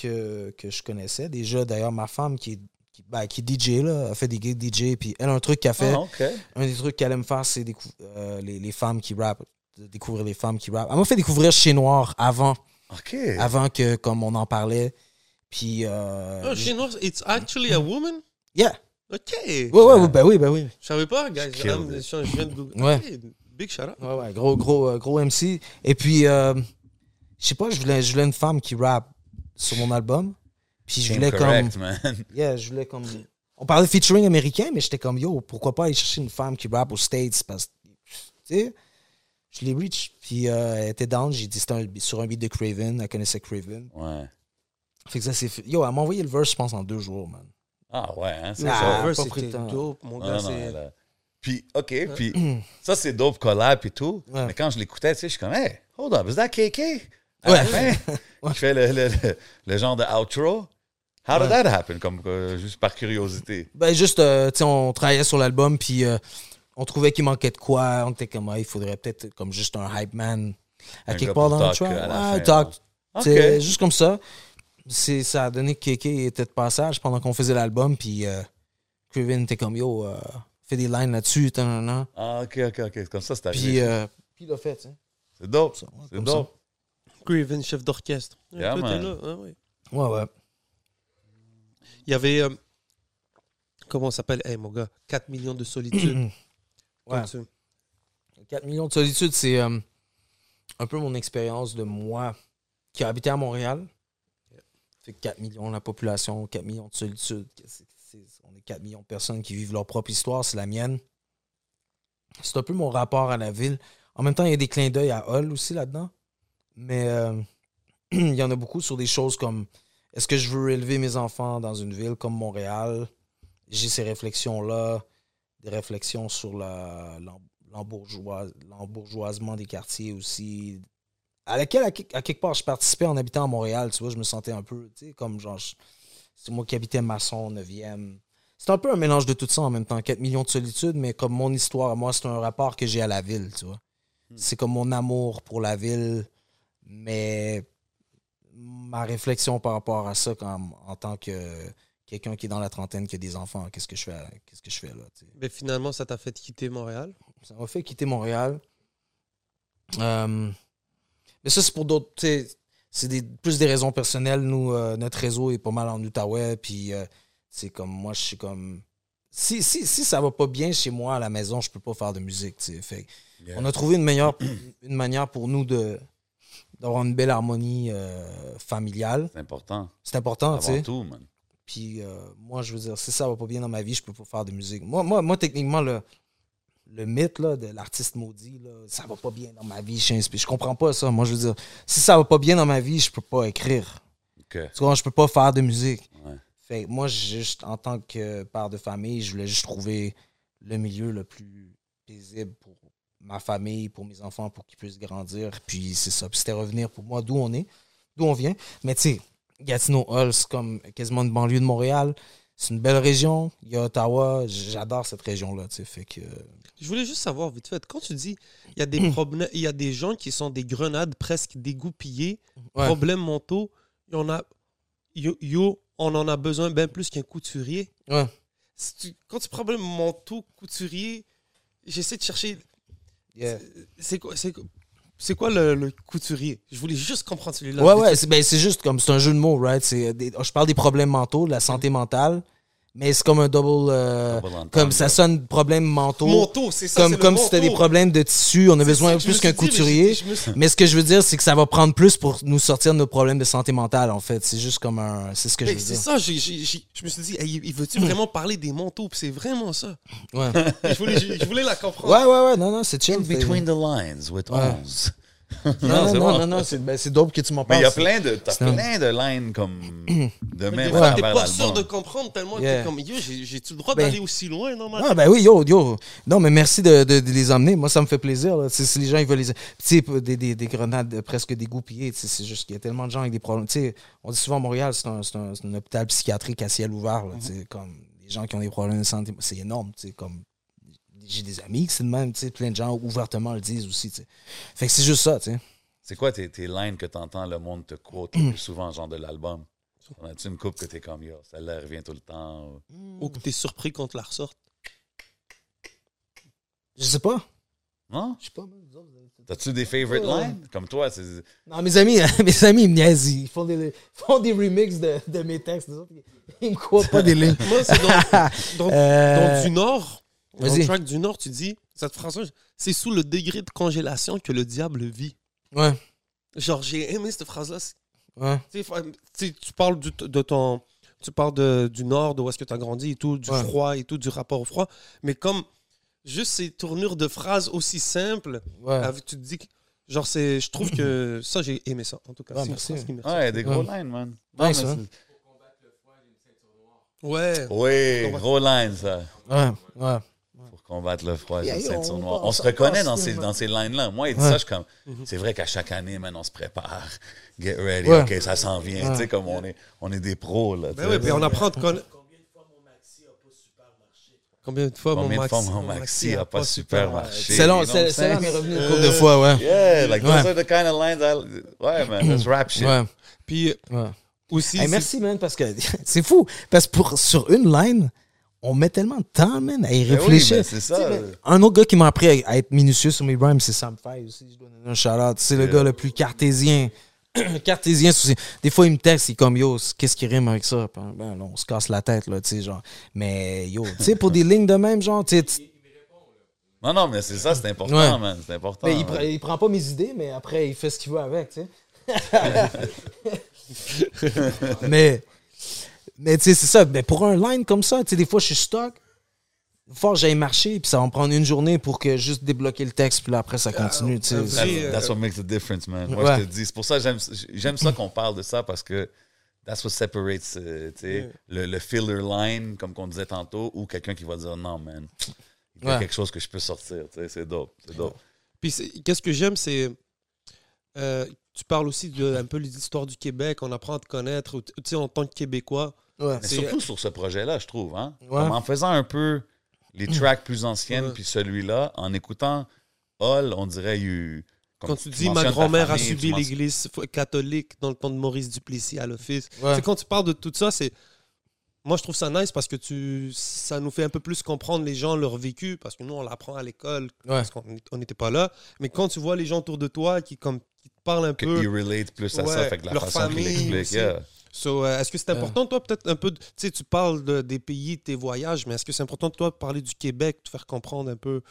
que, que je connaissais. Déjà, d'ailleurs, ma femme qui est, qui, ben, qui est DJ, là, a fait des gigs DJ. Puis elle, un truc qu'elle fait, Ah, OK. un des trucs qu'elle aime faire, c'est euh, les, les femmes qui rappent. Découvrir les femmes qui rappent. Elle m'a fait découvrir chez Noir avant, OK. avant que, comme on en parlait. Puis. euh, Oh, chez Noir, it's actually a woman? Yeah. Ok. Ouais, ouais, ouais, ben oui, ben oui. Je savais pas, guys. Je viens de Ouais. Big shout out. Ouais, ouais, gros, gros, euh, gros MC. Et puis, euh, je sais pas, je voulais, je voulais une femme qui rappe sur mon album. Puis je voulais comme. man. Yeah, je voulais comme. On parlait de featuring américain, mais j'étais comme, yo, pourquoi pas aller chercher une femme qui rappe aux States? Parce que, tu sais, je l'ai reach. Puis euh, elle était down. J'ai dit, c'était sur un beat de Craven. Elle connaissait Craven. Ouais. Fait que ça fait. Yo, elle m'a envoyé le verse, je pense, en deux jours, man. Ah ouais, hein, c'est ça. Le verse, c'était dope, mon Non, gars. non, non, c'est- là. Puis, OK, puis ça, c'est dope collab et tout. Ouais. Mais quand je l'écoutais, tu sais, je suis comme, hey, hold up, is that KK? À Ouais. la fin, je fais le, le, le, le genre de outro. How did that happen? Comme euh, juste par curiosité? Ben, juste, euh, tu sais, on travaillait sur l'album, puis euh, on trouvait qu'il manquait de quoi. On était comme, ah, il faudrait peut-être comme juste un hype man à Un quelque part dans le track. Ouais, talk. OK. Tu sais, Juste comme ça. C'est, ça a donné que Kéké était de passage pendant qu'on faisait l'album, puis euh, Craven était comme, yo, euh, fais des lines là-dessus. Ah, OK, OK, OK. Comme ça, c'est arrivé. Puis, euh, il l'a fait, tu sais. C'est dope. Ça, C'est dope. Craven, chef d'orchestre. Yeah, man. là, ah. Ouais, ouais. Il y avait. euh, comment ça s'appelle? Hey, mon gars, 4 millions de solitude. Ouais. Comme ça. 4 millions de solitude, c'est euh, un peu mon expérience de moi qui a habité à Montréal. Fait que 4 millions la population, 4 millions de solitude. On est 4 millions de personnes qui vivent leur propre histoire, c'est la mienne. C'est un peu mon rapport à la ville. En même temps, il y a des clins d'œil à Hull aussi là-dedans. Mais euh, il y en a beaucoup sur des choses comme est-ce que je veux élever mes enfants dans une ville comme Montréal? J'ai ces réflexions-là, des réflexions sur l'embourgeoisement des quartiers aussi, à laquelle, à, quelque- part, je participais en habitant à Montréal, tu vois, je me sentais un peu, tu sais, comme genre, c'est moi qui habitais Masson, 9e. C'est un peu un mélange de tout ça en même temps, 4 millions de solitude, mais comme mon histoire, moi, c'est un rapport que j'ai à la ville, tu vois. C'est comme mon amour pour la ville, mais ma réflexion par rapport à ça quand, en tant que quelqu'un qui est dans la trentaine, qui a des enfants, qu'est-ce que je fais, qu'est-ce que je fais là. Mais finalement, ça t'a fait quitter Montréal? Ça m'a fait quitter Montréal. Euh, mais ça, c'est pour d'autres. C'est des, plus des raisons personnelles. Nous, euh, notre réseau est pas mal en Outaouais. Puis, euh, c'est comme moi, je suis comme. Si, si, si ça va pas bien chez moi à la maison, je peux pas faire de musique. Fait, Yeah. On a trouvé une, meilleure, une manière pour nous de d'avoir une belle harmonie euh, familiale. C'est important. C'est important, tu sais. Avant tout, man. Puis euh, moi, je veux dire, si ça va pas bien dans ma vie, je peux pas faire de musique. Moi, moi, moi techniquement, le, le mythe là, de l'artiste maudit, là, ça va pas bien dans ma vie, je suis inspiré. Je comprends pas ça. Moi, je veux dire, si ça va pas bien dans ma vie, je peux pas écrire. OK. Tu vois, je peux pas faire de musique. Ouais. Fait moi, juste en tant que père de famille, je voulais juste trouver le milieu le plus paisible pour ma famille, pour mes enfants, pour qu'ils puissent grandir. Puis c'est ça. Puis c'était revenir pour moi d'où on est, d'où on vient. Mais tu sais, Gatineau Hall, c'est comme quasiment une banlieue de Montréal. C'est une belle région. Il y a Ottawa. J'adore cette région-là. Fait que. euh, Je voulais juste savoir, vite fait, quand tu dis il y a des problèmes, il y a des gens qui sont des grenades presque dégoupillées, Ouais. problèmes mentaux, en a. Yo, yo, on en a besoin bien plus qu'un couturier. Ouais. Si tu- quand tu problèmes mentaux, couturier, j'essaie de chercher. Yeah. C'est quoi, c'est le, le couturier? Je voulais juste comprendre celui-là. Ouais, ouais, c'est ben, c'est juste comme, c'est un jeu de mots, right? C'est des- je parle des problèmes mentaux, de la santé mentale, mais c'est comme un double. euh, Double comme ça sonne problèmes mentaux. Manteau, c'est ça. comme c'est comme si t'as des problèmes de tissu, on a C'est besoin ça plus qu'un mais couturier. suis- Mais ce que je veux dire, c'est que ça va prendre plus pour nous sortir de nos problèmes de santé mentale, en fait. C'est juste comme un. C'est ce que je veux c'est dire. ça, j'ai- j'ai- je me suis dit, hey, il veut-tu vraiment parler des manteaux? Puis c'est vraiment ça. Ouais. je, voulais, je, je voulais la comprendre. ouais, ouais, ouais, non, non, c'est chill. In between the lines with Ouais. 11. Non, Non, non, c'est non, bon. non, non, c'est ben, c'est dope que tu m'en Mais il y a parles. plein de, t'as C'est plein de lines comme de même des à fois, t'es pas sûr de comprendre tellement Yeah. que t'es comme, yo, j'ai- j'ai-tu le droit Ben- d'aller aussi loin, normalement? Ah ben oui, yo, yo. Non, mais merci de, de- de les emmener. Moi, ça me fait plaisir. là. Si les gens ils veulent les. Tu sais, des, des, des grenades euh, presque dégoupillées. C'est juste qu'il y a tellement de gens avec des problèmes. Tu sais, on dit souvent à Montréal, c'est un, c'est un- c'est un hôpital psychiatrique à ciel ouvert. là, tu sais, Comme les gens qui ont des problèmes de santé, c'est énorme. tu sais, Comme j'ai des amis qui c'est de même. tu sais, Plein de gens ouvertement le disent aussi. tu sais. Fait que c'est juste ça. tu sais. C'est quoi tes, tes lines que t'entends le monde te quote le plus souvent, genre de l'album? On a-tu une coupe que t'es comme, yo, celle-là revient tout le temps? ou- Ou que t'es surpris qu'on te la ressorte? Je sais pas. Non? Je sais pas, T'as-tu des favorite Ouais. lines? Comme toi, c'est... Non, mes amis, mes amis, ils me niaisent. Ils font des, font des remixes de, de mes textes. Ils me croient pas des lignes. Moi, c'est dans, dans- Euh, dans du Nord. Dans vas-y. le track du Nord, tu dis, cette phrase c'est sous le degré de congélation que le diable vit. Ouais, Genre, j'ai aimé cette phrase-là. Ouais. Tu parles du, de ton. Tu parles de, du Nord, de où est-ce que tu as grandi et tout, du Ouais. froid et tout, du rapport au froid. Mais comme juste ces tournures de phrases aussi simples, ouais. avec- tu te dis que. Genre, c'est, je trouve que ça, j'ai aimé ça, en tout cas. Ouais, merci. qui me Ouais, des gros Ouais. lines, man. Hein? Ouais. c'est- Oui, gros lines, ça. Ouais, ouais. Combattre le froid, Yeah, ceinture on noire. On se on va- reconnaît on dans ces, dans ces lines-là. Moi, il dit Ouais. ça, je suis comme... C'est vrai qu'à chaque année, man, on se prépare. Get ready, Ouais. OK, ça s'en vient. Ouais. Tu sais, comme on est, on est des pros, là. Ben oui, puis on apprend te connaître. Combien de fois mon Combien de fois maxi, mon maxi a pas super marché? C'est long, c'est long, mais revenu une couple de fois, ouais. Yeah, like those Ouais. are the kind of lines I... Ouais, man, that's rap shit. Ouais, Puis ouais. aussi. Hey, merci, man, parce que c'est fou. Parce que pour, sur une line, on met tellement de temps, man, à y Ben oui, réfléchir. c'est ça. Un autre gars qui m'a appris à, être minutieux sur mes rhymes, c'est Sam Fay aussi. Je dois donner un shout-out. C'est le Yeah. gars le plus cartésien. cartésien. souci. Des fois, il me texte, il est comme Yo, qu'est-ce qui rime avec ça? Puis, Ben, là, on se casse la tête, là, tu sais, genre. Mais yo, tu sais, pour des lignes de même, genre, tu sais, Non, non, mais c'est ça, c'est important, Ouais. man. C'est important. mais il, pre- il prend pas mes idées, mais après, il fait ce qu'il veut avec, tu sais. mais, mais tu sais, c'est ça. Mais pour un line comme ça, tu sais, des fois, je suis stock. Fort, j'aille marcher, puis ça va me prendre une journée pour que juste débloquer le texte, puis là, après, ça continue, tu sais. euh, That's, what makes the difference, man. Moi, Ouais. je te dis, c'est pour ça que j'aime, j'aime ça qu'on parle de ça parce que that's what separates, euh, tu sais, Yeah. le, le filler line, comme qu'on disait tantôt, ou quelqu'un qui va dire non, man. Il y a Ouais. quelque chose que je peux sortir, tu sais, c'est dope, c'est dope. Puis qu'est-ce que j'aime, c'est. euh, tu parles aussi de un peu l'histoire du Québec, on apprend à te connaître, tu sais, en tant que Québécois. Ouais. Mais C'est- surtout sur ce projet-là, je trouve, hein. Ouais. Comme en faisant un peu les tracks plus anciennes, Ouais. puis celui-là, en écoutant Hall, on dirait, you, comme Quand tu dis ma grand-mère a subi l'église catholique dans le temps de Maurice Duplessis à l'office. Quand tu parles de tout ça, c'est. Moi, je trouve ça nice parce que tu, ça nous fait un peu plus comprendre les gens, leur vécu, parce que nous, on l'apprend à l'école, Ouais. parce qu'on n'était pas là. Mais quand tu vois les gens autour de toi qui, comme, qui te parlent un que peu, relate plus à ça, fait que la leur façon. So, euh, est-ce que c'est important, toi, peut-être un peu, de- tu sais, tu parles de- des pays, de tes voyages, mais est-ce que c'est important, toi, de parler du Québec, de faire comprendre un peu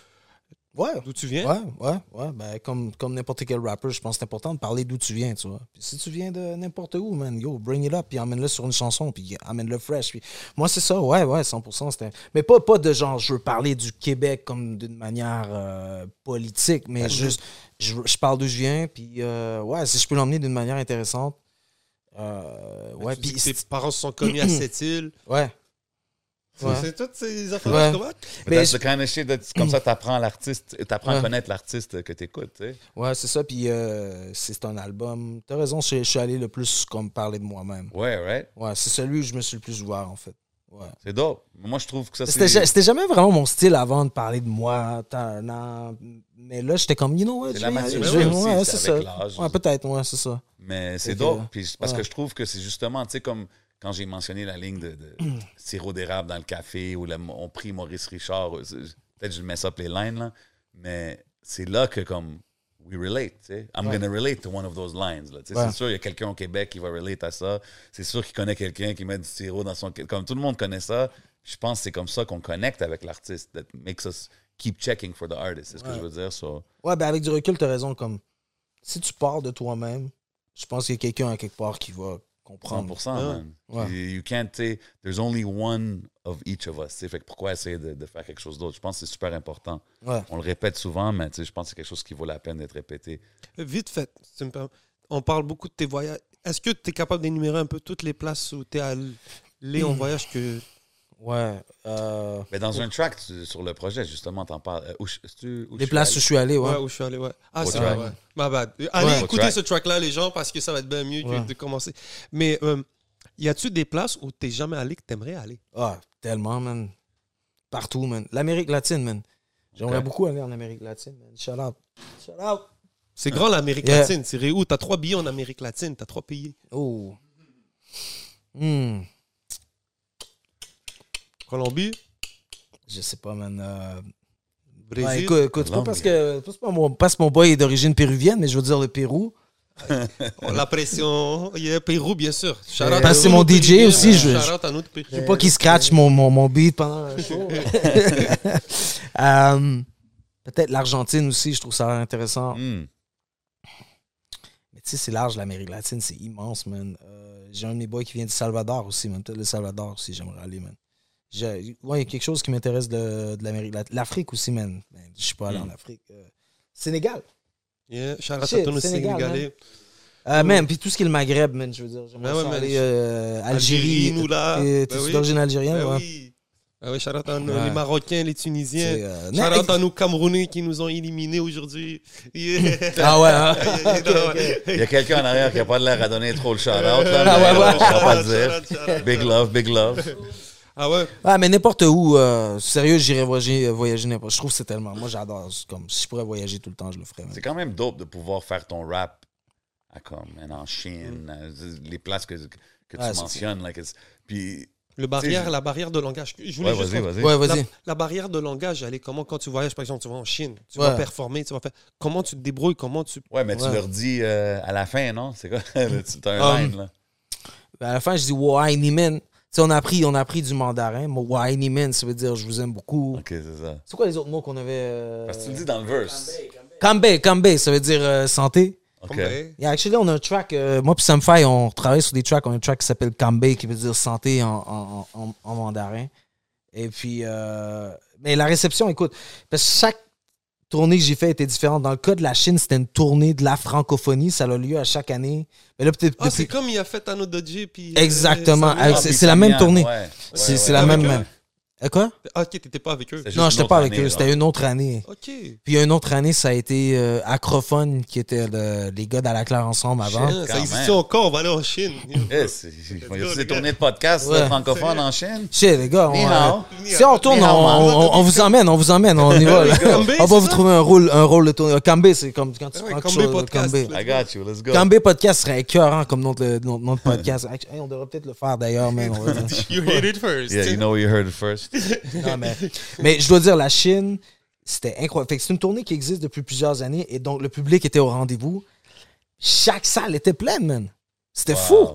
Ouais. d'où tu viens? Ouais, ouais, ouais. Ben, comme comme n'importe quel rapper, je pense que c'est important de parler d'où tu viens, tu vois. Puis si tu viens de n'importe où, man, yo, bring it up, puis emmène-le sur une chanson, puis amène-le fresh. Puis moi, c'est ça, ouais, ouais, 100%. C'était... Mais pas, pas de genre, je veux parler du Québec comme d'une manière euh, politique, mais juste, je, je parle d'où je viens, puis euh, ouais, si je peux l'emmener d'une manière intéressante. Euh, ouais, puis tes parents se sont connus à cette île. ouais. Ouais. C'est toutes ces affaires Ouais. Mais the kind of shit that- comme ça, t'apprends l'artiste, t'apprends Ouais. à connaître l'artiste que t'écoutes, tu sais. Ouais, c'est ça. Puis euh, c'est un album. T'as raison, je, je suis allé le plus comme parler de moi-même. Ouais, right? Ouais, c'est celui où je me suis le plus ouvert, en fait. Ouais. C'est dope. Moi, je trouve que ça, C'était, c'est... c'était jamais vraiment mon style avant de parler de moi. Mais là, j'étais comme, you know what? C'est la maturité aussi, ouais, c'est ça. Ouais, peut-être, ouais, c'est ça. Mais c'est dope. Puis, parce que je trouve que c'est justement, tu sais, comme quand j'ai mentionné la ligne de, de sirop d'érable dans le café ou on prie Maurice Richard, euh, peut-être que je mets up les lines, là, mais c'est là que, comme, we relate, tu sais. I'm Ouais. gonna relate to one of those lines, là. Tu sais, Ouais. C'est sûr, il y a quelqu'un au Québec qui va relate à ça. C'est sûr qu'il connaît quelqu'un qui met du sirop dans son... Comme tout le monde connaît ça, je pense que c'est comme ça qu'on connecte avec l'artiste. That makes us keep checking for the artist, c'est ce que je veux dire. So, Ouais, ben avec du recul, t'as raison. Comme, si tu pars de toi-même, je pense qu'il y a quelqu'un à quelque part qui va comprendre. 100%, Ouais. man. You can't, sais, there's only one of each of us. Fait que pourquoi essayer de, de faire quelque chose d'autre? Je pense que c'est super important. Ouais. On le répète souvent, mais je pense que c'est quelque chose qui vaut la peine d'être répété. Vite fait, on parle beaucoup de tes voyages. Est-ce que tu es capable d'énumérer un peu toutes les places où tu es allé en voyage que. Ouais. euh, Mais dans un track tu- sur le projet, justement, t'en parles. Euh, où les places où je suis allé, ouais. Ouais, où je suis allé, ouais. Ah, c'est vrai, ouais. Ma bad. Allez Ouais. Écouter track. ce track-là, les gens, parce que ça va être bien mieux que de commencer. Mais euh, y a-tu des places où t'es jamais allé que t'aimerais aller? Ah, tellement, man. Partout, man. L'Amérique latine, man. J'aimerais Ok. beaucoup aller en Amérique latine, man. Shout out. Shout out. C'est grand l'Amérique Yeah. latine. C'est où? T'as trois billets en Amérique latine. T'as trois pays. Oh. Hmm. Colombie, Je sais pas, man. euh, Ouais, Brésil. écoute, pas parce que, pas parce que mon, parce que mon boy est d'origine péruvienne, mais je veux dire le Pérou. La pression. Il y a Pérou, bien sûr. Parce que à c'est mon DJ aussi, je-. Je veux pas qu'il scratch mon, mon, mon beat pendant le show. Euh, Peut-être l'Argentine aussi, je trouve ça intéressant. Hmm. Mais tu sais, c'est large, l'Amérique latine, c'est immense, man. Euh, J'ai un de mes boys qui vient du Salvador aussi, man. Peut-être le Salvador aussi, j'aimerais aller, man. J'ai- Ouais, il y a quelque chose qui m'intéresse de, de l'Amérique. L'Afrique aussi, man. Ben, je suis pas allé Mm. en Afrique. Euh, Sénégal. Yeah, nos Sénégal, Sénégalais. Euh, man, puis tout ce qui est le Maghreb, man, je veux dire. J'aimerais Ben ouais, ça man. aller euh, Algérie, Algérie. nous là. Et Ben oui. d'origine algérienne, Ben ouais. oui. Ah oui, shout à nous, Ouais. les Marocains, les Tunisiens. euh, Shout à nous Camerounais qui nous ont éliminés aujourd'hui. Yeah. Ah ouais, hein? Il y a quelqu'un en arrière qui a pas l'air à donner trop le shout-out. Ah ouais, ouais. Je vais pas le Shout dire. out, shout out. Big love, big love. Ah ouais? Ah, mais n'importe où, euh, sérieux, j'irais voyager, voyager n'importe Je trouve que c'est tellement. Moi, j'adore. Comme, si je pourrais voyager tout le temps, je le ferais. C'est quand même dope de pouvoir faire ton rap à comme en Chine, euh, les places que, que tu Ah, mentionnes. Like, puis, Le barrière, T'sais, la barrière de langage. Je voulais ouais, juste vas-y, vas-y. Ouais, La, vas-y. la barrière de langage, elle est comment quand tu voyages, par exemple, tu vas en Chine, tu Ouais. vas performer, tu vas faire. Comment tu te débrouilles, comment tu. Ouais, mais tu Ouais. leur dis euh, à la fin, non? C'est quoi? tu as un Um, line, là. À la fin, je dis Wai Ni On a appris, on a appris du mandarin. Moi, Wai Ni Men, ça veut dire je vous aime beaucoup. OK, c'est ça. C'est quoi les autres mots qu'on avait euh, Parce que tu le dis dans le verse. Kambe, Kambe, ça veut dire euh, santé. OK. Yeah, actually, on a un track, euh, moi puis Sam Fay, on travaille sur des tracks. On a un track qui s'appelle Kambe, qui veut dire santé en, en, en, en mandarin. Et puis, euh, mais la réception, écoute, parce que chaque tournée que j'ai fait était différente. Dans le cas de la Chine, c'était une tournée de la francophonie. Ça a lieu à chaque année. Mais là, peut-être Ah, depuis- c'est comme il a fait à nos Dodgy. Puis, euh, Exactement. Ah, c'est- la même tournée. ouais. Ouais, C'est ouais, la ouais. même. Euh, quoi? Ah, ok, t'étais pas avec eux. Non, j'étais pas avec année, eux. C'était une autre année. Ok. Puis une autre année, ça a été euh, Acrophone, qui était le- les gars d'À la Claire ensemble avant. Ah, ça existe encore, on va aller en Chine. Eh, c'est- Il go, y a les des gars. tournées de podcasts Ouais. francophones en Chine. Shit, les gars, on, euh, si on retourne, on, on- on vous emmène, on vous emmène, on y va. On va vous trouver un rôle, un rôle de tournée. Kambé, c'est comme quand tu prends quelque podcast. I got you, let's go. Kambé podcast serait écœurant comme notre, podcast. On devrait peut-être le faire d'ailleurs, on va dire. You hate it first. Yeah, you know where you heard it first. Non, mais, mais je dois dire, la Chine, c'était incroyable. Fait que c'est une tournée qui existe depuis plusieurs années et donc le public était au rendez-vous. Chaque salle était pleine, man. C'était fou.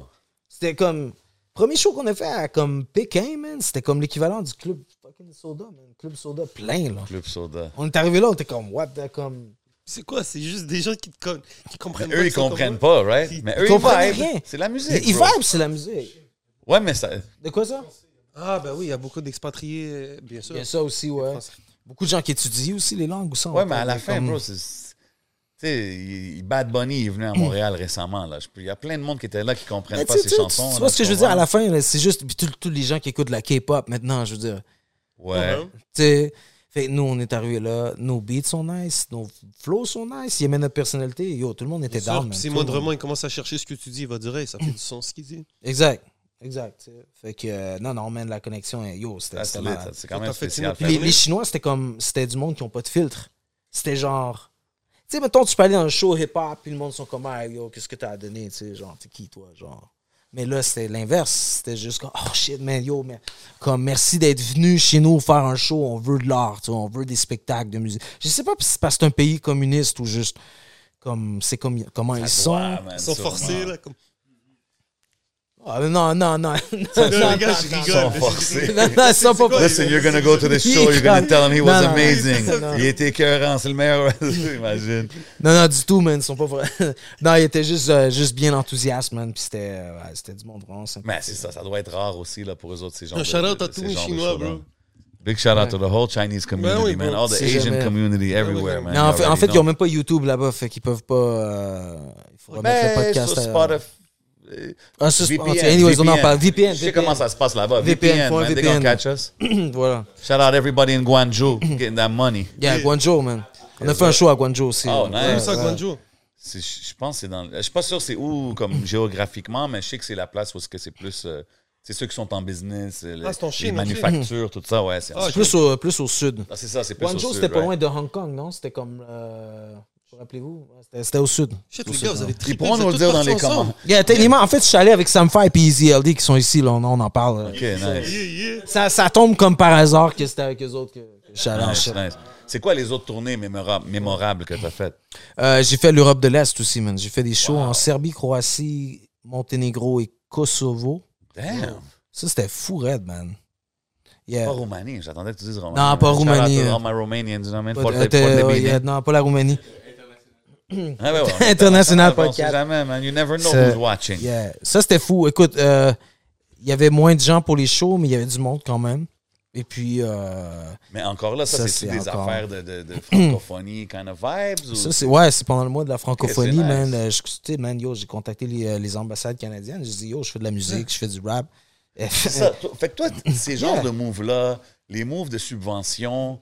C'était comme. Premier show qu'on a fait à comme Pékin, man. C'était comme l'équivalent du club fucking soda, man. Club soda plein, là. Club Soda. On est arrivé là, on était comme, what the, comme. C'est quoi? C'est juste des gens qui, te con- qui comprennent Mais pas eux, ils comprennent pas, right? Ils Mais eux, ils comprennent vibe. rien. C'est la musique. Ils bro. vibe, c'est la musique. Ouais, mais ça. De quoi ça? Ah, ben oui, il y a beaucoup d'expatriés, bien sûr. Il y a ça aussi, ouais. Beaucoup de gens qui étudient aussi les langues ou ça. Ouais, mais à la fin, comme- bro, c'est. Tu sais, il- Bad Bunny est venu à Montréal récemment. Là. Il y a plein de monde qui était là qui comprennent Mais pas tu ses chansons. Tu là, vois ce que je veux dire à la fin, c'est juste puis tous les gens qui écoutent la K-pop maintenant, je veux dire. Ouais. Tu sais, fait que nous, on est arrivés là, nos beats sont nice, nos flows sont nice, ils aimaient notre personnalité. Yo, tout le monde était down. Si moindrement il commence à chercher ce que tu dis, il va dire, hey, ça fait du sens ce qu'il dit. Exact, exact. Fait que, euh, non, non, man, la connexion, est- yo, c'était Ah, c'est quand même spécial. Puis les, Chinois, c'était comme, c'était du monde qui ont pas de filtre. C'était genre, tu sais, mettons, tu peux aller dans un show hip-hop, puis le monde sont comme, ah, yo, qu'est-ce que t'as à donner, tu sais, genre, t'es qui, toi, genre. Mais là, c'était l'inverse. C'était juste comme, oh shit, man, yo, mais, comme, merci d'être venu chez nous faire un show, on veut de l'art, tu sais, on veut des spectacles de musique. Je sais pas si c'est parce que c'est un pays communiste ou juste, comme, c'est comme, comment ils sont. Man, Ils sont sûrement. forcés, là. Comme... Mais non, non, non. non, Non, les gars, je rigole. forcés. non, non, ils sont pas Listen, you're gonna go to the show, you're gonna tell him he was Non, non. amazing. Non. Il était écœurant, c'est le meilleur. Imagine. Non, non, du tout, man. Ils sont pas vrais. non, ils étaient juste, euh, juste bien enthousiastes, man. Puis c'était, euh, ouais, c'était du monde vraiment sympa. Mais c'est ça, ça doit être rare aussi là, pour eux autres, ces gens Un shout-out à tous les Chinois, bro. Big shout out to the whole Chinese community, oui, man. bro. All the Asian jamais- community everywhere, man. Non, en You fait, already ils know. ont même pas YouTube là-bas, fait qu'ils peuvent pas. euh, il faut remettre le Mais podcast. sur euh, Spotify. Sur VPN, Spotify. Anyways, on en parle. VPN. Je sais comment ça se passe là-bas. VPN, VPN, un man. They VPN. gonna catch us. voilà. Shout out everybody in Guangzhou getting that money. Yeah, Guangzhou, man. On a fait un show à Guangzhou aussi. Oh, nice. Comme ça. Guangzhou. Je pense que c'est dans. Je suis pas sûr c'est où comme géographiquement, mais je sais que c'est la place où est-ce que c'est plus. euh, c'est ceux qui sont en business, euh, les, Ah, les Chine, ok. manufactures, tout ça, ouais. C'est Ah, plus au, plus au sud. Ah, c'est ça, c'est plus au Guangzhou, sud, c'était pas right. loin de Hong Kong, non? C'était comme. Euh... Rappelez-vous? C'était- C'était au sud. Shit, Au les sud, gars, vous non. avez Ils trippé. pourront vous nous le dire dans les commentaires. Yeah, techniquement, en fait, je suis allé avec Sam Fay et Easy LD qui sont ici, là, on, on en parle. Ok, nice. Yeah, yeah. Ça, ça tombe comme par hasard que c'était avec eux autres que, Nice, nice. C'est quoi les autres tournées mémorables, mémorables que tu as faites? Euh, j'ai fait l'Europe de l'Est aussi, man. J'ai fait des shows Wow. en Serbie, Croatie, Monténégro et Kosovo. Damn! Ça, c'était fou raide, man. Yeah. Pas Roumanie, j'attendais que tu dises Roumanie. Non, pas Roumanie, non, pas la Roumanie. Ah, ouais. International On podcast. jamais, man. You never know C'est- who's watching. Yeah. Ça, c'était fou. Écoute, euh, il y avait moins de gens pour les shows, mais il y avait du monde quand même. Et puis, euh, Mais encore là, ça, c'est des encore- affaires de, de, de francophonie kind of vibes? Ou... ça, c'est ouais, c'est pendant le mois de la francophonie, man. nice. Euh, je- tu sais, man, yo, j'ai contacté les, les ambassades canadiennes. J'ai dit, yo, je fais de la musique, je fais du rap. Ça. Fait que toi, ces genres Yeah. de moves-là, les moves de subvention,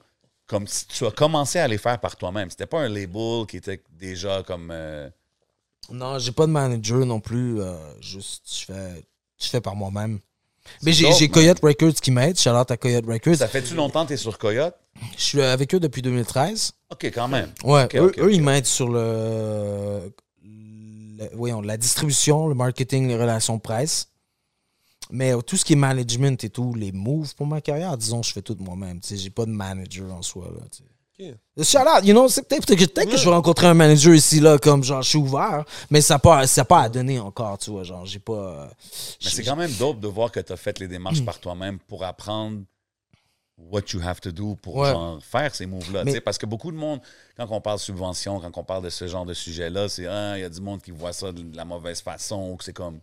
comme si tu as commencé à les faire par toi-même. C'était pas un label qui était déjà comme. euh, Non, j'ai pas de manager non plus. euh, juste, je fais, je fais par moi-même. Mais j'ai. Coyote Records qui m'aide. Shout out à Coyote Records. Ça fait-tu longtemps que tu es sur Coyote? Je suis avec eux depuis 2013. OK, quand même. Ouais, eux, ils m'aident sur le, le- voyons, la distribution, le marketing, les relations presse. Mais euh, tout ce qui est management et tout, les moves pour ma carrière, disons, je fais tout moi-même. Tu sais, j'ai pas de manager en soi. Là, tu sais. Shout out, you know, c'est peut-être que, peut-être que je vais rencontrer un manager ici, là, comme genre, je suis ouvert, mais ça n'a pas, ça pas à donner encore, tu vois, genre, j'ai pas... euh, Mais c'est quand même dope de voir que tu as fait les Mm. démarches par toi-même pour apprendre what you have to do pour Ouais. genre, faire ces moves-là. Mais- tu sais, Parce que beaucoup de monde, quand on parle subvention, quand on parle de ce genre de sujet-là, c'est Ah, il y a du monde qui voit ça de la mauvaise façon ou que c'est comme.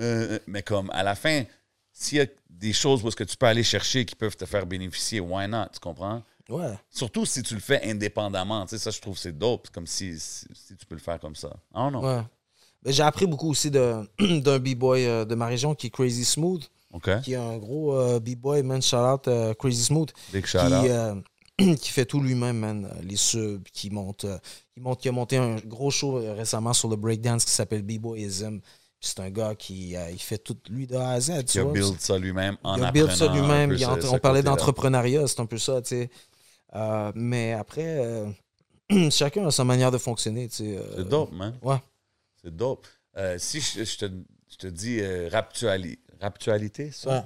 Euh, euh, mais comme à la fin, s'il y a des choses où est-ce que tu peux aller chercher qui peuvent te faire bénéficier, why not? Tu comprends? Ouais. Surtout si tu le fais indépendamment. Tu sais, ça, je trouve que c'est dope. Comme si, si, si tu peux le faire comme ça. Ah non. Ouais. J'ai appris beaucoup aussi d'un b-boy euh, de ma région qui est Crazy Smooth, qui est un gros euh, b-boy, man, shout out Crazy Smooth, Big qui, out. euh, qui fait tout lui-même, man. Les subs, qui monte, euh, qui monte, qui a monté un gros show récemment sur le breakdance qui s'appelle B-Boyism. C'est un gars qui euh, il fait tout lui de A à Z. Qui tu a vois. build ça lui-même en il a build ça lui-même. on parlait d'entrepreneuriat, c'est un peu ça, tu sais. Euh, mais après, euh, chacun a sa manière de fonctionner, tu sais. euh, C'est dope, man. Ouais. C'est dope. Euh, si je, je te, je te dis euh, raptuali- raptualité, ça? Ouais.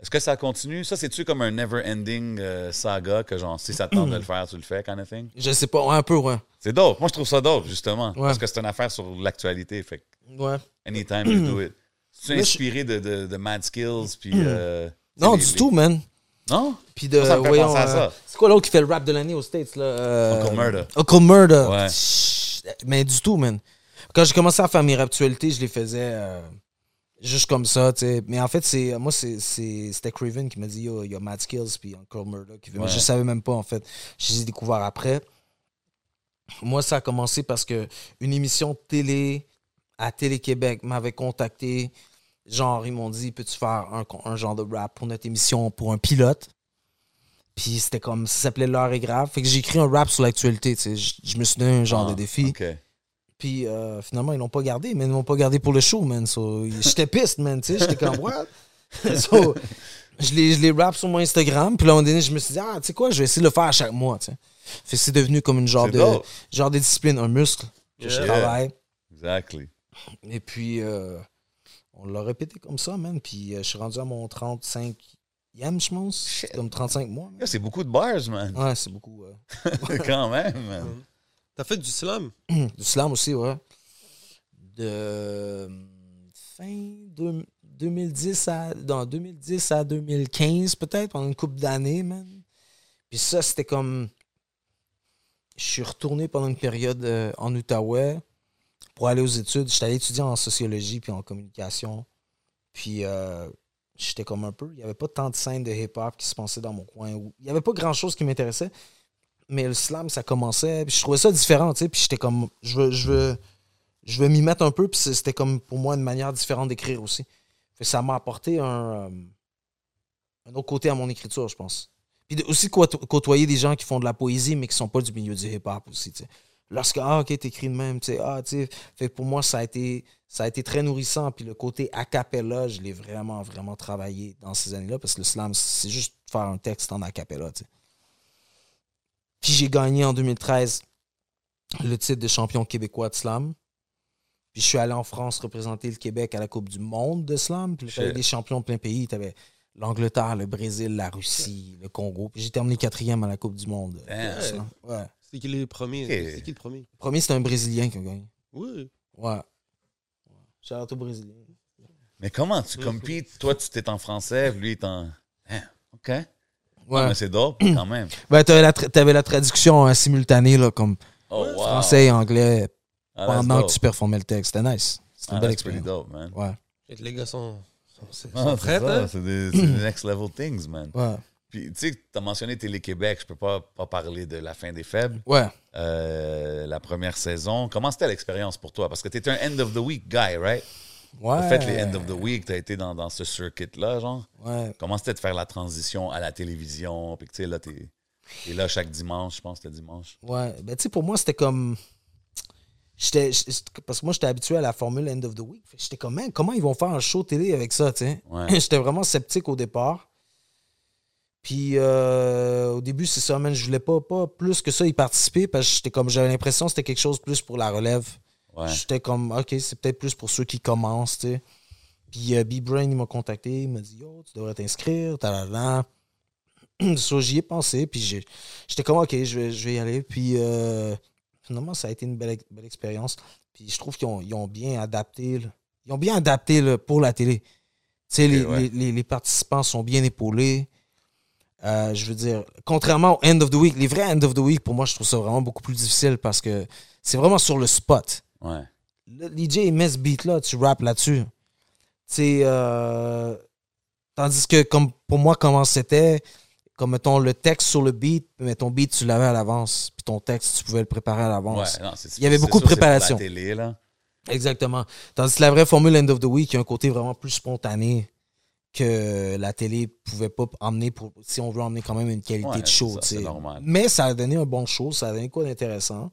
Est-ce que ça continue? Ça, c'est-tu comme un never-ending euh, saga que, genre, si ça te tente de le faire, tu le fais, kind of thing? Je sais pas, ouais, un peu, ouais. C'est dope. Moi, je trouve ça dope, justement. Ouais. Parce que c'est une affaire sur l'actualité. Fait que Ouais. anytime you do it. Tu es inspiré de, de, de Mad Skills, puis... euh, Non, du les- tout, man. Non? Puis de, ça me fait voyons, penser à euh, ça. c'est quoi l'autre qui fait le rap de l'année aux States, là? Euh, Uncle Murder. Uncle Murder. Ouais. Chut, Mais du tout, man. Quand j'ai commencé à faire mes raptualités, je les faisais euh, juste comme ça, tu sais. Mais en fait, c'est moi, c'est- c'est- c'était Craven qui m'a dit, yo, il y a Mad Skills, puis Uncle Murder qui. Mais Ouais. je savais même pas, en fait. Je les ai découverts après. Moi, ça a commencé parce que une émission de télé à Télé-Québec m'avait contacté. Genre, ils m'ont dit, peux-tu faire un, un genre de rap pour notre émission, pour un pilote? Puis c'était comme, ça s'appelait L'heure est grave. Fait que j'ai écrit un rap sur l'actualité. Je, me suis donné un genre Ah, de défi. OK. Puis euh, finalement, ils l'ont pas gardé, mais ils l'ont pas gardé pour le show, man. So, j'étais piste, man. J'étais comme, what? so, je les, je les rap sur mon Instagram. Puis là, un moment donné, je me suis dit, ah, tu sais quoi, je vais essayer de le faire à chaque mois, tu sais. Fait que c'est devenu comme une genre de, dope. genre de discipline, un muscle que je travaille. Exactly. Et puis, euh, on l'a répété comme ça, man. Puis euh, je suis rendu à mon 35e, je pense. Comme 35 mois. man. C'est beaucoup de bars, man. Ouais, c'est beaucoup. euh, Quand même, man. T'as fait du slam? Du slam aussi, ouais. De euh, fin deux- 2010 à, non, 2010 à 2015, peut-être, pendant une couple d'années, man. Puis ça, c'était comme. Je suis retourné pendant une période euh, en Outaouais pour aller aux études. J'étais allé étudier en sociologie puis en communication. Puis euh, j'étais comme un peu. Il n'y avait pas tant de scènes de hip-hop qui se passaient dans mon coin. Il n'y avait pas grand-chose qui m'intéressait. Mais le slam, ça commençait. Puis je trouvais ça différent, tu sais. Puis j'étais comme. Je veux, je veux, je veux m'y mettre un peu. Puis c'était comme pour moi une manière différente d'écrire aussi. Ça m'a apporté un, euh, un autre côté à mon écriture, je pense. Puis aussi côto- côtoyer des gens qui font de la poésie, mais qui sont pas du milieu du hip-hop aussi. Lorsque, ah, ok, t'écris de même, tu sais, ah, tu sais. Fait pour moi, ça a été, ça a été très nourrissant. Puis le côté a cappella, je l'ai vraiment, vraiment travaillé dans ces années-là, parce que le slam, c'est juste faire un texte en a cappella, tu sais. Puis j'ai gagné en 2013 le titre de champion québécois de slam. Puis je suis allé en France représenter le Québec à la Coupe du Monde de slam. Puis j'avais des champions de plein pays. T'avais l'Angleterre, le Brésil, la Russie, le Congo. Puis j'ai terminé quatrième à la Coupe du Monde. Ouais. C'est qui le premier? C'est qui le premier? Le premier, c'était un Brésilien qui a gagné. Oui. Ouais. Shout au Brésilien. Mais comment tu compites? Toi, tu t'es en français, lui, il est en. Hein, OK. Ouais. Ah, mais c'est dope, quand même. Ben, t'avais la, tra- t'avais la traduction euh, simultanée, là, comme Oh, wow. français et anglais, Ah, pendant que tu performais le texte. C'était nice. C'était une Ah, belle expérience. dope, man. Ouais. Et Les gars sont, sont, sont Ah, c'est prêts, ça, hein? c'est des, c'est des next level things, man. Ouais. Puis, tu sais, tu as mentionné Télé-Québec, je peux pas, pas parler de la fin des faibles. Ouais. Euh, la première saison. Comment c'était l'expérience pour toi? Parce que tu étais un end of the week guy, right? Ouais. Tu fait les end of the week, tu as été dans, dans ce circuit-là, genre. Ouais. Comment c'était de faire la transition à la télévision? Puis tu sais, là, tu es, là chaque dimanche, je pense que c'était dimanche. Ouais. Ben, tu sais, pour moi, c'était comme. J'étais, parce que moi, j'étais habitué à la formule End of the Week. J'étais comme, Man, comment ils vont faire un show télé avec ça, tu sais? Ouais. J'étais vraiment sceptique au départ. Puis euh, au début, c'est ça, man, je voulais pas, pas plus que ça y participer parce que j'étais comme, j'avais l'impression que c'était quelque chose plus pour la relève. Ouais. J'étais comme, OK, c'est peut-être plus pour ceux qui commencent, tu sais. Puis euh, B-Brain, il m'a contacté, il m'a dit, yo, tu devrais t'inscrire, talala. So, j'y ai pensé, puis j'étais comme, OK, je vais, je vais y aller. Puis euh, finalement, ça a été une belle, belle expérience. Puis je trouve qu'ils ont, ont bien adapté, là. ils ont bien adapté là, pour la télé. Tu sais, les, ouais. les- les- les participants sont bien épaulés. Euh, je veux dire, contrairement au End of the Week, les vrais End of the Week, pour moi, je trouve ça vraiment beaucoup plus difficile parce que c'est vraiment sur le spot Ouais. le DJ il met ce beat là, tu rappes là-dessus. Tu sais, euh, tandis que comme pour moi comment c'était, comme mettons le texte sur le beat, mais ton beat tu l'avais à l'avance, puis ton texte tu pouvais le préparer à Ouais, l'avance. non, c'est- Il y avait c'est beaucoup de sûr, c'est pour la préparation. télé, là. Exactement. Tandis que la vraie formule End of the Week, il y a un côté vraiment plus spontané que la télé pouvait pas emmener pour si on veut emmener quand même une qualité Ouais, de show. ça. Mais ça a donné un bon show, ça a donné quoi d'intéressant.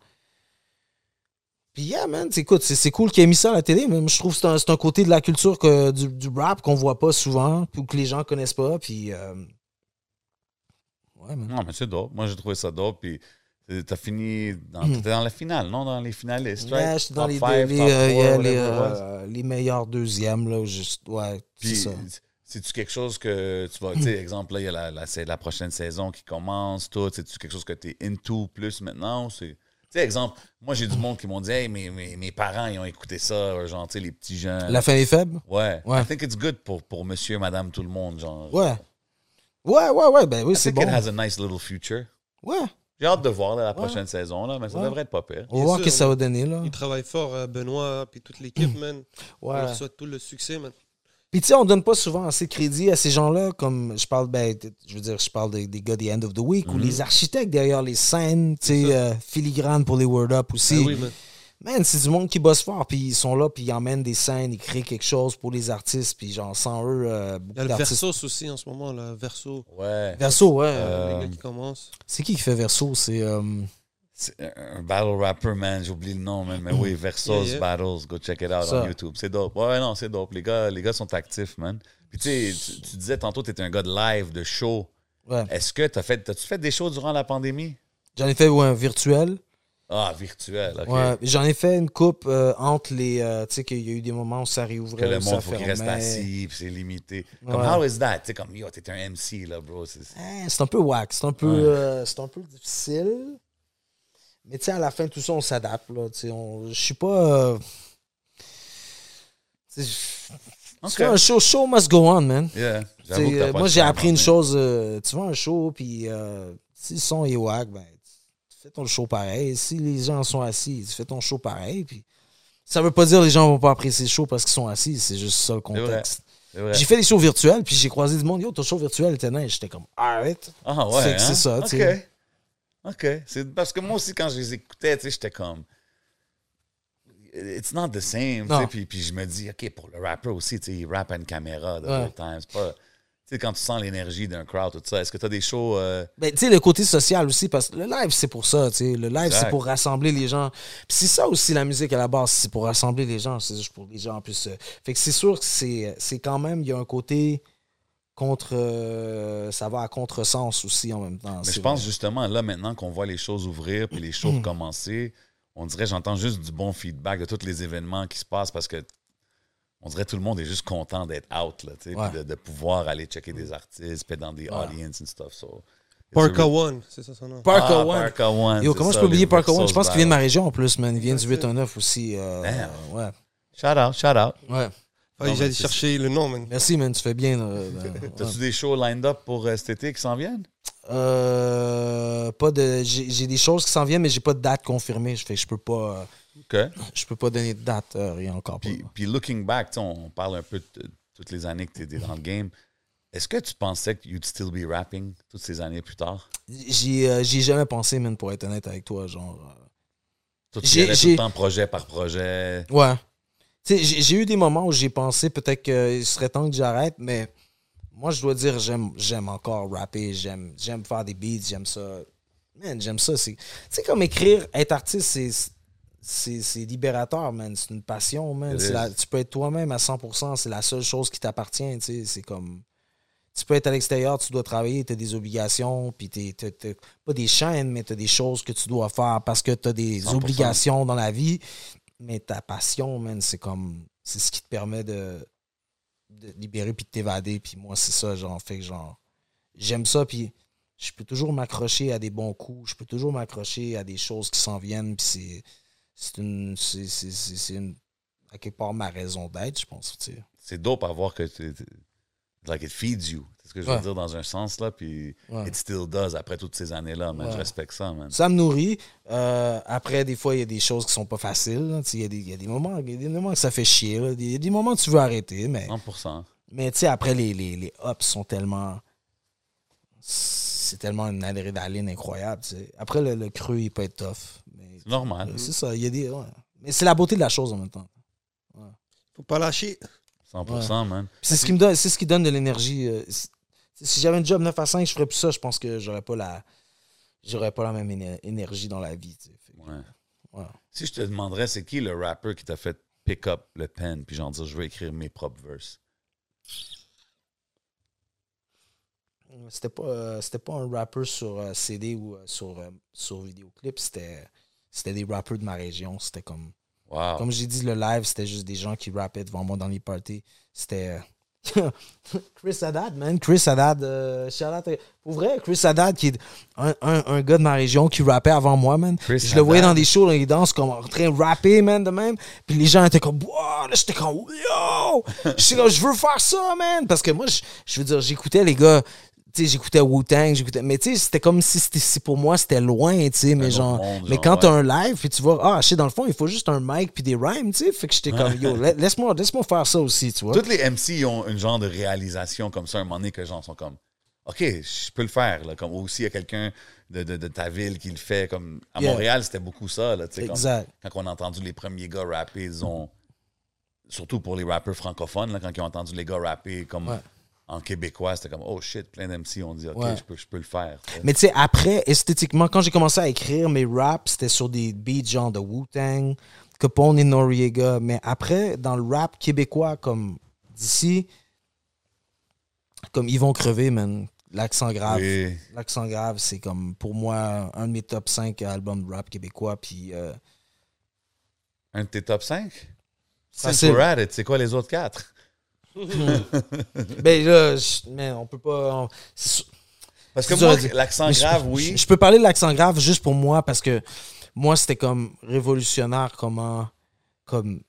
Puis yeah, man, écoute, c'est c'est cool qu'il ait mis ça à la télé, mais moi, je trouve que c'est un, c'est un côté de la culture que, du, du rap qu'on voit pas souvent, ou que les gens connaissent pas, puis... euh, Ouais, man. Non, mais c'est dope. Moi, j'ai trouvé ça dope. Puis, t'as fini. Dans, Hmm. T'étais dans la finale, non? Dans les finalistes, right? Yeah, dans Top les, five, les, top euh, four, yeah, les, euh, les meilleurs deuxièmes, là, juste, ouais, c'est ça. C'est-tu quelque chose que tu vas. Tu sais, exemple, là, il y a la, la, prochaine saison qui commence, tout. C'est-tu quelque chose que tu es into plus maintenant? Tu sais, exemple, moi, j'ai du monde qui m'ont dit, hey, mes, mes, mes parents, ils ont écouté ça, genre, tu sais, les petits jeunes. La fin des faibles? Ouais. Ouais. I think it's good pour, pour monsieur, madame, tout le monde, genre. Ouais. Ouais, ouais, ouais, ben oui, I c'est think bon. it has a nice little future. Ouais. J'ai hâte de voir là, la prochaine saison, là, mais ça Ouais. devrait être pas pire. On va voir ce que ça va donner, là. Il travaille fort, euh, Benoît, puis toute l'équipe, man. On Ouais. leur souhaite tout le succès, man. Puis tu sais, on donne pas souvent assez de crédit à ces gens-là, comme je parle, ben, je veux dire, je parle des, des gars des End of the Week ou les architectes derrière les scènes, tu sais, euh, filigrane pour les Word Up aussi. Ah oui, man. Man, c'est du monde qui bosse fort, puis ils sont là, puis ils emmènent des scènes, ils créent quelque chose pour les artistes, puis genre sans eux, euh, Il y beaucoup a le. Versos aussi en ce moment, là. Verso. Ouais. Verso, ouais. Euh, Les gars qui commencent. C'est qui qui fait Verso? C'est. Un battle rapper, man. J'oublie le nom, man. Mais oui, Yeah, yeah. Battles. Go check it out on YouTube. C'est dope. Ouais, non, c'est dope. Les gars, les gars sont actifs, man. Puis tu sais, tu, tu disais tantôt que tu étais un gars de live, de show. ouais. Est-ce que tu as fait, as-tu fait des shows durant la pandémie? J'en ai fait ouais, un virtuel. Ah, virtuel, OK. Ouais, j'en ai fait une coupe euh, entre les. euh, tu sais, qu'il y a eu des moments où ça réouvrait. Que le ça monde, faut qu'il reste assis, puis c'est limité. Comme, Ouais. how is that? Tu sais, comme, yo, t'es un MC, là, bro. C'est- Hein, c'est un peu whack, c'est un peu, Ouais. euh, c'est un peu difficile. Mais tu sais, à la fin, tout ça, on s'adapte. Je suis pas. euh, un show, show must go on, man. Yeah. Euh, moi, j'ai appris une mais- chose. euh, tu vois un show, puis euh, si le son est whack, ben, tu fais ton show pareil. Si les gens sont assis, tu fais ton show pareil. Puis ça veut pas dire que les gens vont pas apprécier le show parce qu'ils sont assis. C'est juste ça le contexte. J'ai fait des shows virtuels, puis j'ai croisé du monde. Yo, ton show virtuel était nice. J'étais comme, arrête. Ah ouais, C'est- hein? ça, tu sais. OK. C'est parce que moi aussi, quand je les écoutais, tu sais, j'étais comme... It's not the same, tu sais. Puis, puis je me dis, OK, pour le rapper aussi, tu sais, il rappe à une caméra de Ouais. time. C'est pas... Tu sais, quand tu sens l'énergie d'un crowd, tout ça, est-ce que tu as des shows... euh, Ben, tu sais, le côté social aussi, parce que le live, c'est pour ça, tu sais. Le live, c'est pour rassembler les gens. Puis c'est ça aussi, la musique, à la base, c'est pour rassembler les gens. C'est juste pour les gens en plus. euh, Fait que c'est sûr que c'est c'est quand même, il y a un côté contre. euh, ça va à contresens aussi en même temps. Mais je pense vrai. justement, là, maintenant qu'on voit les choses ouvrir puis les shows commencer, on dirait, j'entends juste du bon feedback de tous les événements qui se passent parce que on dirait que tout le monde est juste content d'être out, là, tu sais, Ouais. de, de pouvoir aller checker des artistes, puis être dans des Ouais. audiences and stuff. So, Parka One, c'est ça son nom? Parker Ah, One. Parka One. Yo, comment je peux oublier Parker One? Je pense qu'il vient de ma région en plus, man. Il vient du 819 aussi. euh, Damn. ouais. Shout out, shout out. Ouais. Fallait c'est- chercher le nom, man. Merci, man. Tu fais bien. euh, ben, ouais. T'as-tu des shows lined up pour euh, cet été qui s'en viennent? Euh, pas de. J'ai j'ai des choses qui s'en viennent, mais j'ai pas de date confirmée. Je fais je peux pas. euh, OK. Je peux pas donner de date, euh, rien encore. pas. Puis, puis looking back, tu sais, on parle un peu de de toutes les années que tu étais dans le game. Est-ce que tu pensais que you'd still be rapping toutes ces années plus tard? J'y euh, j'y ai jamais pensé, man, pour être honnête avec toi. Genre. euh, Toi, tu J'ai- y allais tout j'ai- le temps projet par projet. Ouais. Tu j'ai eu des moments où j'ai pensé peut-être qu'il serait temps que j'arrête, mais moi, je dois dire, j'aime j'aime encore rapper, j'aime j'aime faire des beats, j'aime ça. Man, j'aime ça. C'est tu sais, comme écrire, être artiste, c'est. C'est c'est libérateur, man. C'est une passion, man. C'est la- tu peux être toi-même à 100%. C'est la seule chose qui t'appartient, tu sais. C'est comme... Tu peux être à l'extérieur, tu dois travailler, tu as des obligations, puis t'as- pas des chaînes, mais tu as des choses que tu dois faire parce que tu as des 100%. obligations dans la vie. Mais ta passion, man, c'est comme. C'est ce qui te permet de, de libérer puis de t'évader. Puis moi, c'est ça, genre, fait que genre. J'aime ça, puis je peux toujours m'accrocher à des bons coups. Je peux toujours m'accrocher à des choses qui s'en viennent, puis c'est. C'est une. C'est une. À quelque part, ma raison d'être, je pense. C'est dope à voir que like it feeds you. Ce que je veux Ouais. dire dans un sens là, puis Ouais. it still does après toutes ces années-là, man. Je Ouais. respecte ça, man. Ça me nourrit. Euh, après, des fois, il y a des choses qui sont pas faciles. Il y, a des- y a des moments il y a des moments que ça fait chier. Il y a des moments que tu veux arrêter, mais, 100%. mais tu sais, après, les, les, les ups sont tellement. C'est tellement une adrénaline incroyable. tu sais. Après, le, le creux, il peut être tough. Mais, C'est normal. euh, c'est ça. Il y a des. ouais. Mais c'est la beauté de la chose en même temps. Faut pas lâcher. 100%, man. Puis C'est ce qui me donne, c'est ce qui donne de l'énergie. euh, Si j'avais un job 9 à 5, je ferais plus ça. Je pense que j'aurais pas la. J'aurais pas la même éner- énergie dans la vie. Ouais. ouais. Si je te demanderais, c'est qui le rapper qui t'a fait pick up le pen, puis genre dire, je veux écrire mes propres verses? C'était pas, euh, c'était pas un rapper sur euh, CD ou euh, sur, sur vidéoclip, c'était, c'était des rappers de ma région. C'était comme, Wow. comme j'ai dit, le live, c'était juste des gens qui rappaient devant moi dans les parties. C'était Chris Haddad, man. Chris Haddad, euh, Pour vrai, Chris Haddad, qui est un, un, un gars de ma région qui rappait avant moi, man. Chris je le voyais dans des shows, là, il danse comme en train de rapper, man, de même. Puis les gens étaient comme, wow, là, j'étais comme, yo! Je veux faire ça, man! Parce que moi, je, je veux dire, j'écoutais les gars, j'écoutais Wu-Tang, j'écoutais, mais tu sais, c'était comme si si pour moi, c'était loin, tu sais, mais genre, monde, mais genre, quand ouais. t'as un live, puis tu vois, ah, je sais, dans le fond, il faut juste un mic puis des rhymes, tu sais, fait que j'étais comme, yo, la- laisse-moi, laisse-moi faire ça aussi, tu vois. Toutes les MC ont une genre de réalisation comme ça, un moment donné, que les gens sont comme, OK, je peux le faire. Là, comme aussi, il y a quelqu'un de, de- de ta ville qui le fait. Comme, à Yeah. Montréal, c'était beaucoup ça. Là, tu sais, Exact. quand on a entendu les premiers gars rapper, ils ont. Surtout pour les rappeurs francophones, là, quand ils ont entendu les gars rapper comme Ouais. En québécois, c'était comme oh shit, plein d'MC ont dit ok, Ouais. je, peux, je peux le faire. Mais tu sais, après, esthétiquement, quand j'ai commencé à écrire mes raps, c'était sur des beats genre de Wu-Tang, Capone et Noriega. Mais après, dans le rap québécois, comme d'ici, comme ils vont crever, man. L'accent grave. Oui. L'accent grave, c'est comme pour moi un de mes top 5 albums de rap québécois. Puis euh, Un de tes top 5 Facile. Since we're at it, c'est quoi les autres quatre? Ben là, je- mais on peut pas. on- c'est sûr- Parce que C'est moi, dur à dire. l'accent Mais je- grave, oui. Je peux parler de l'accent grave juste pour moi parce que moi, c'était comme révolutionnaire, comment. Comme.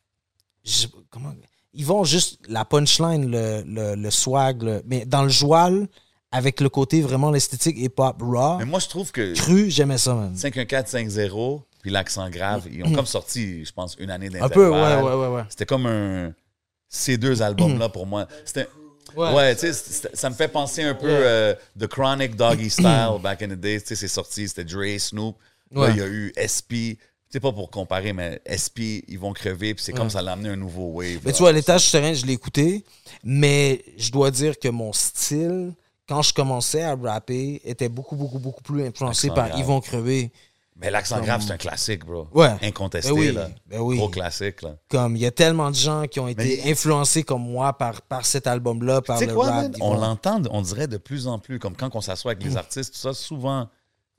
je- comment. Ils vont juste la punchline, le, le, le swag, le- mais dans le joual, avec le côté vraiment l'esthétique hip-hop raw, Mais moi, je trouve que cru, j'aimais ça, man. 51450 puis l'accent grave, ils ont comme sorti, je pense, une année Un d'intervalle. peu, ouais, ouais, ouais. ouais. C'était comme un. Ces deux albums-là, pour moi. C'était. Ouais. Ouais, tu sais, ça me fait penser un peu euh, The Chronic Doggy Style back in the days. Tu sais, c'est sorti, c'était Dre, Snoop. Là, il y a eu SP. Tu sais, pas pour comparer, mais SP, ils vont crever, puis c'est comme ça l'a amené un nouveau wave. Mais là. tu vois, l'étage souterrain, je l'ai écouté, mais je dois dire que mon style, quand je commençais à rapper, était beaucoup, beaucoup, beaucoup plus influencé par. Ils vont crever. Mais l'accent grave, c'est un classique, bro. Ouais. Incontesté, Ben oui, là. ben oui. Gros classique, là. Comme il y a tellement de gens qui ont été Mais- influencés comme moi par, par cet album-là, par le quoi, rap. On l'entend, on dirait de plus en plus, comme quand on s'assoit avec les artistes, tout ça, souvent,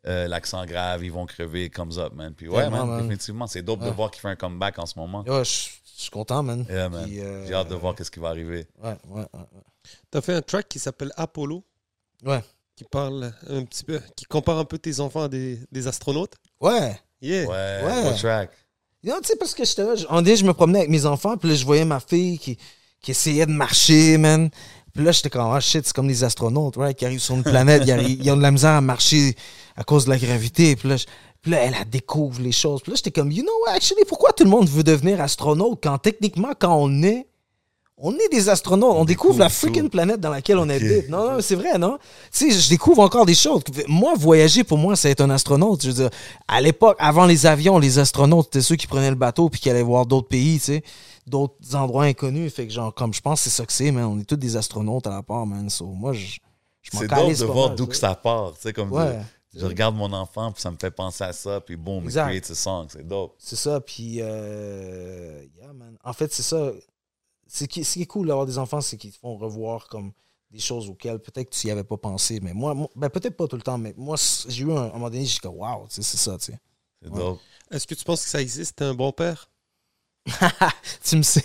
euh, l'accent grave, ils vont crever, comes up, man. Puis ouais, man, man. définitivement, c'est dope de voir qu'il fait un comeback en ce moment. Ouais, je je suis content, man. Yeah, man. Puis, euh, J'ai hâte de voir qu'est-ce qui va arriver. Ouais, ouais, ouais. T'as fait un track qui s'appelle Apollo, Ouais. qui parle un petit peu, qui compare un peu tes enfants à des, des astronautes. Ouais. Yeah. Ouais, Ouais. track. Non, tu sais, parce que j'étais là, je- un day, je me promenais avec mes enfants, puis là, je voyais ma fille qui, qui essayait de marcher, man. Puis là, j'étais comme, ah shit, c'est comme les astronautes, right, qui arrivent sur une planète, ils, ont de la misère à marcher à cause de la gravité. Puis là, je- puis là, elle, elle découvre les choses. Puis là, j'étais comme, you know what, actually, pourquoi tout le monde veut devenir astronaute quand techniquement, quand on est, on est des astronautes, on, découvre, la freaking planète dans laquelle on habite. Non, non, c'est vrai, non? Tu sais, je découvre encore des choses. Moi, voyager, pour moi, c'est être un astronaute. Je veux dire, à l'époque, avant les avions, les astronautes, c'était ceux qui prenaient le bateau puis qui allaient voir d'autres pays, tu sais, d'autres endroits inconnus. Fait que, genre, comme je pense, c'est ça que c'est, man. On est tous des astronautes à la part, man. So, moi, je, je C'est calisse de pas voir d'où que ça part. Tu sais, comme Ouais. je, je regarde mon enfant, puis ça me fait penser à ça, puis boom, it Exact. creates a song. C'est dope. C'est ça, puis euh, yeah, man. En fait, c'est ça. Qui, ce qui est cool d'avoir des enfants, c'est qu'ils te font revoir comme des choses auxquelles peut-être que tu n'y avais pas pensé. Mais moi, moi- ben, peut-être pas tout le temps, mais moi, j'ai eu un, moment donné, j'ai dit, sais, c'est ça, tu sais. C'est Ouais. dope. Est-ce que tu penses que ça existe, un bon père? tu me sais-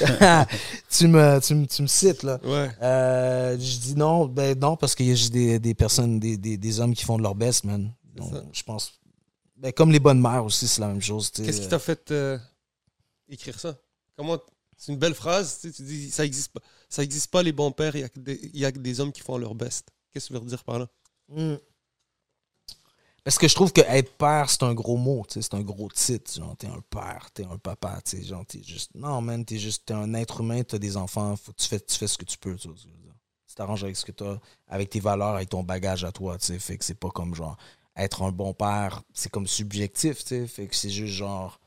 tu me, tu me, tu me cites, là. Ouais. Euh, je dis non, ben non, parce qu'il y a juste des, des personnes, des, des, des hommes qui font de leur best, man. Donc, je pense. Ben, comme les bonnes mères aussi, c'est la même chose. Qu'est-ce qui t'a fait euh, écrire ça? Comment C'est une belle phrase. Tu, sais, tu dis ça existe pas. Ça existe pas les bons pères. Il y y a des hommes qui font leur best. Qu'est-ce que tu veux dire par là? Hmm. Parce que je trouve que être père, c'est un gros mot, c'est un gros titre. Genre, t'es un père, t'es un papa, sais, genre, t'es juste. Non, man, t'es juste, t'es un être humain, t'as des enfants, faut, tu, fais, tu fais ce que tu peux, tu t'arranges avec ce que t'as, avec tes valeurs, avec ton bagage à toi, tu sais, fait que c'est pas comme genre, être un bon père, c'est comme subjectif, tu fait que c'est juste genre.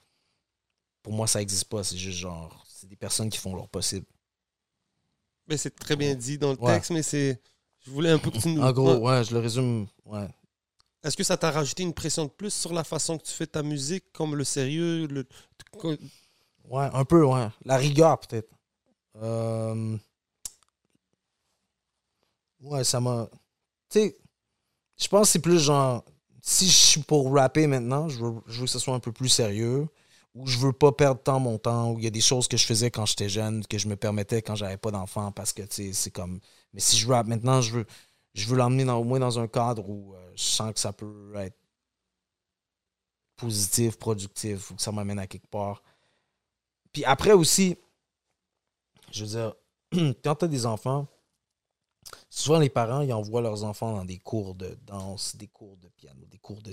Pour moi, ça existe pas, c'est juste genre, c'est des personnes qui font leur possible. Mais c'est très bien dit dans le Ouais. texte, mais c'est. Je voulais un peu que tu nous. En gros, ouais, je le résume, ouais. Est-ce que ça t'a rajouté une pression de plus sur la façon que tu fais ta musique, comme le sérieux, le. Ouais, un peu, ouais. La rigueur, peut-être. Euh, Ouais, ça m'a. Tu sais, je pense que c'est plus genre. Si je suis pour rapper maintenant, je veux, je veux que ce soit un peu plus sérieux. Ou je veux pas perdre tant mon temps. Ou il y a des choses que je faisais quand j'étais jeune, que je me permettais quand j'avais pas d'enfant. Parce que, c'est comme. Mais si je rappe maintenant, je veux, je veux l'emmener au moins dans un cadre où euh, je sens que ça peut être positif, productif, ou que ça m'amène à quelque part. Puis après aussi, je veux dire, quand tu as des enfants, souvent les parents, ils envoient leurs enfants dans des cours de danse, des cours de piano, des cours de...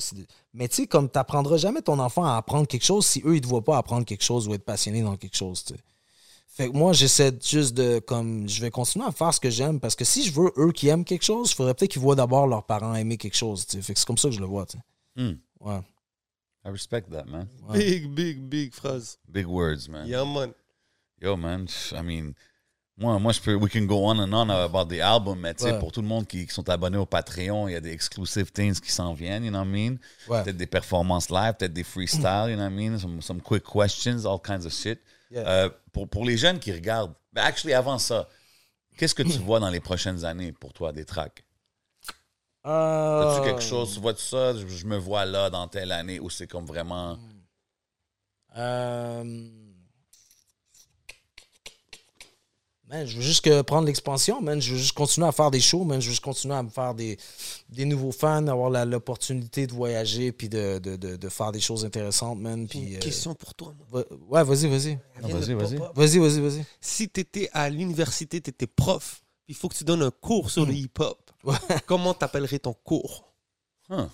Mais tu sais, comme tu n'apprendras jamais ton enfant à apprendre quelque chose si eux, ils ne te voient pas apprendre quelque chose ou être passionné dans quelque chose, tu sais. Fait que moi, j'essaie juste de, comme, je vais continuer à faire ce que j'aime parce que si je veux eux qui aiment quelque chose, il faudrait peut-être qu'ils voient d'abord leurs parents aimer quelque chose, tu sais. Fait que c'est comme ça que je le vois, tu sais. Hmm. Ouais. I respect that, man. ouais. Big, big, big phrase. Big words, man. Yeah, man. Yo, man, I mean, moi, moi, je peux, we can go on and on about the album, mais tu sais, Ouais. pour tout le monde qui, qui sont abonnés au Patreon, il y a des exclusive things qui s'en viennent, you know what I mean? Ouais. Peut-être des performances live, peut-être des freestyles, you know what I mean? Some, some quick questions, all kinds of shit. Yeah. Euh, pour, pour les jeunes qui regardent, ben, actually, avant ça, qu'est-ce que tu vois dans les prochaines années pour toi, des tracks? As-tu Euh, quelque chose, tu vois ça, je, je me vois là dans telle année où c'est comme vraiment. Euh... Man, je veux juste que prendre l'expansion, man. Je veux juste continuer à faire des shows, man. Je veux juste continuer à me faire des, des nouveaux fans, avoir la- l'opportunité de voyager puis de, de, de, de faire des choses intéressantes, man. J'ai Puis, une euh, question pour toi, man. va- Ouais, vas-y, vas-y. Ah, vas-y, vas-y. Vas-y, vas-y, vas-y. Si tu étais à l'université, tu étais prof, il faut que tu donnes un cours sur le hip-hop. Comment t'appellerais ton cours? Huh.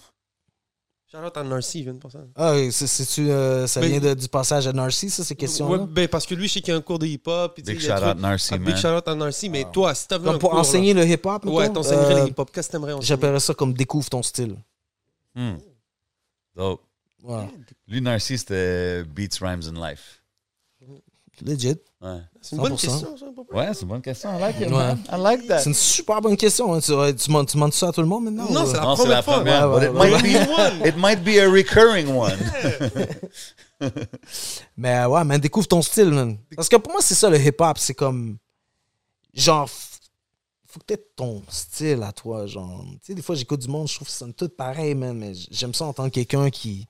Shout-out à Narcy, il vient de penser. Ah, oui, c'est- c'est-tu, euh, ça Ben- vient de- du passage à Narcy, ça, ces questions-là? Ouais, ben, parce que lui, je sais qu'il y a un cours de hip-hop. Big il y a shout des out trucs- Narcy, Ah, Big man. shout-out à Narcy. Mais toi, si t'avais un pour cours, là- enseigner le hip-hop, Ouais, mettons? t'enseignerais Euh, le hip-hop. Qu'est-ce que t'aimerais enseigner? J'appellerais ça comme découvre ton style. Hmm. Dope. Ouais. Lui, Narcy, c'était Beats, Rhymes, and Life. Legit. Ouais. C'est une bonne 100%. question, ça. Ouais, c'est une bonne question. I like it, Ouais. man. I like that. C'est une super bonne question. hein. Tu, ouais, tu, demandes, tu demandes ça à tout le monde maintenant? Non, c'est la Non, c'est première la fois. première. Ouais, but it, ouais, might be, it might be a recurring one. Mais euh, ouais, man, découvre ton style, man. Parce que pour moi, c'est ça le hip-hop. C'est comme. Genre. faut que t'aies ton style à toi, genre. Tu sais, des fois, j'écoute du monde, je trouve que ça sonne tout pareil, man, mais j'aime ça entendre quelqu'un qui,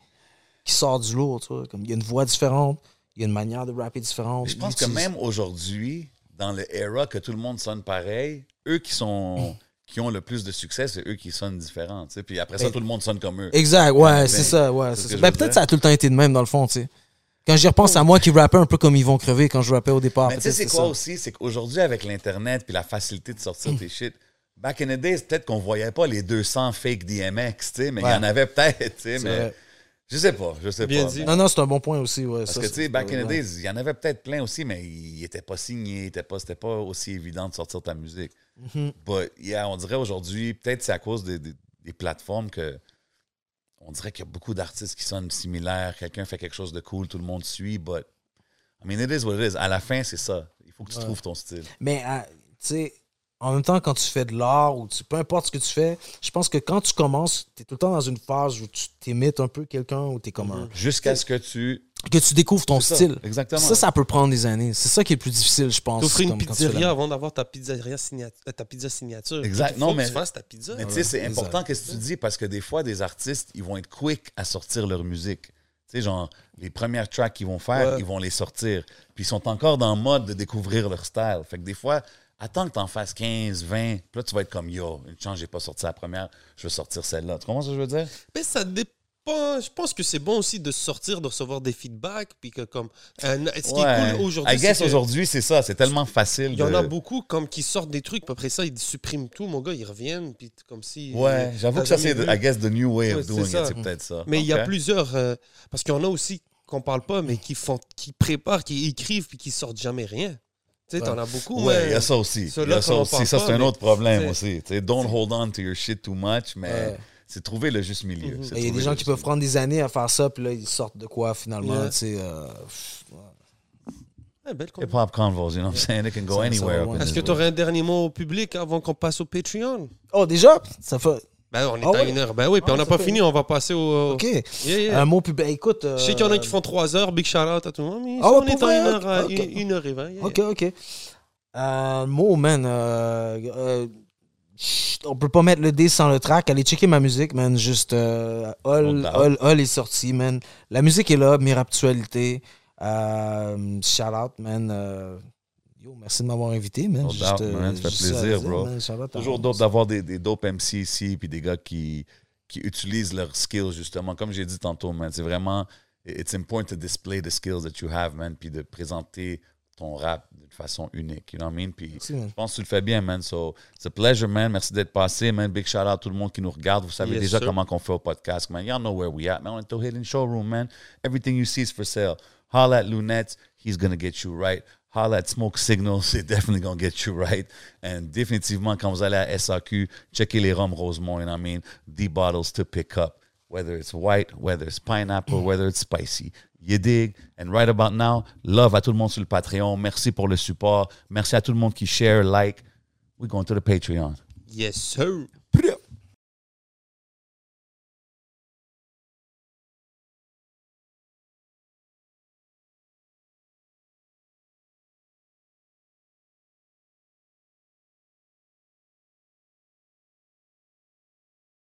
qui sort du lot, tu vois. Comme, il y a une voix différente, il y a une manière de rapper différente. Je pense que même aujourd'hui, dans le era que tout le monde sonne pareil, eux qui sont qui ont le plus de succès, c'est eux qui sonnent différents. tu sais. Puis après ça, Ben, tout le monde sonne comme eux. Exact, ouais, Ben, c'est ça, ouais. c'est Ben, peut-être ça a tout le temps été de même, dans le fond, tu sais. Quand j'y repense à moi qui rappais un peu comme ils vont crever quand je rappais au départ. Mais tu sais, c'est quoi ça. aussi? C'est qu'aujourd'hui, avec l'Internet puis la facilité de sortir tes shit, back in the days, peut-être qu'on voyait pas les 200 fake DMX, tu sais, mais il y en avait peut-être, tu sais, C'est mais vrai. Je sais pas, je sais Bien pas. dit. Non, non, c'est un bon point aussi, ouais. Parce ça, que, tu sais, back in the days, il y en avait peut-être plein aussi, mais il était pas signé, il était pas, c'était pas aussi évident de sortir ta musique. Mhm. But, yeah, on dirait aujourd'hui, peut-être c'est à cause des, des- des plateformes que on dirait qu'il y a beaucoup d'artistes qui sonnent similaires. Quelqu'un fait quelque chose de cool, tout le monde suit, but I mean, it is what it is. À la fin, c'est ça. Il faut que tu Ouais. trouves ton style. Mais, euh, tu sais, en même temps, quand tu fais de l'art ou tu, peu importe ce que tu fais, je pense que quand tu commences, tu es tout le temps dans une phase où tu t'imites un peu quelqu'un ou tu es comme un. Jusqu'à ce que tu. Que tu découvres ton ça, style. exactement. Ça, ça peut prendre des années. C'est ça qui est le plus difficile, je pense. T'offres une pizzeria la- avant d'avoir ta pizzeria signat- euh, ta pizza signature. Exact. Que mais- tu fasses ta pizza. Mais tu sais, c'est important ce que tu dis parce que des fois, des artistes, ils vont être quick à sortir leur musique. Tu sais, genre, les premières tracks qu'ils vont faire, Ouais. ils vont les sortir. Puis ils sont encore dans le mode de découvrir leur style. Fait que des fois, attends que tu en fasses 15, 20. Puis là, tu vas être comme yo, une chance, j'ai pas sorti la première, je veux sortir celle-là. Tu comprends ce que je veux dire? Mais ça dépend. Je pense que c'est bon aussi de sortir, de recevoir des feedbacks. Puis que comme. euh, ce qui est cool aujourd'hui. I guess aujourd'hui, c'est ça. C'est tellement facile. Il y en de- a beaucoup comme qui sortent des trucs, puis après ça, ils suppriment tout. Mon gars, ils reviennent, puis comme si. Ouais, j'avoue t'as que ça, c'est. I guess, the new way Ouais, of doing it. C'est peut-être ça. Mais il y a plusieurs. euh, parce qu'il y en a aussi qu'on parle pas, mais qui font, qui préparent, qui écrivent, puis qui sortent jamais rien. Tu sais, t'en as beaucoup. Ouais, mais- il y a ça aussi. Il y a ça aussi. Ça, c'est un autre problème aussi. Tu sais, don't hold on to your shit too much, mais Ouais. c'est trouver le juste milieu. C'est Il y a des gens qui peuvent milieu. prendre des années à faire ça, puis là, ils sortent de quoi finalement, Yeah. tu sais. euh, ouais. Belle Hip-hop convos, you know what I'm saying? It can go anywhere. Est-ce que tu aurais un dernier mot au public avant qu'on passe au Patreon? Oh, déjà? Ça fait. Ben, on est Ah à ouais? une heure. Ben oui, puis Ah, on n'a pas fait- fini, on va passer au. OK. Yeah, yeah. Un mot public. Écoute. Je sais qu'il y en a qui font trois heures, big shout out à tout le monde, mais Ah ouais, on est à vrai? une heure, à Ok. une, heure et vingt. yeah, OK, OK. Un mot, man. euh, euh, chut, on peut pas mettre le D sans le track. Allez checker ma musique, man. Juste. Euh. Hall- Hall est sorti, man. La musique est là. Euh, shout out, man. Yo, merci de m'avoir invité, man. No Juste, doubt, man. Ça fait juste plaisir, dire, bro. man. Toujours dope d'avoir des, des dope MC ici, puis des gars qui, qui utilisent leurs skills, justement. Comme j'ai dit tantôt, man, c'est vraiment, it's important to display the skills that you have, man, puis de présenter ton rap d'une façon unique, you know what I mean? Puis Merci, je pense que tu le fais bien, man. So, it's a pleasure, man. Merci d'être passé, man. Big shout out à tout le monde qui nous regarde. Vous savez Yes, déjà sir. comment qu'on fait au podcast, man. Y'all know where we at, man. On est au Hidden Showroom, man. Everything you see is for sale. Holla at Lunettes. He's gonna get you right. Holla at Smoke Signals. C'est definitely gonna get you right. And définitivement, quand vous allez à SAQ, checkez les rhums Rosemont, what I mean? The bottles to pick up. Whether it's white, whether it's pineapple, whether it's spicy. You dig? And right about now, love à tout le monde sur le Patreon. Merci pour le support. Merci à tout le monde qui share, like. We're going to the Patreon. Yes, sir.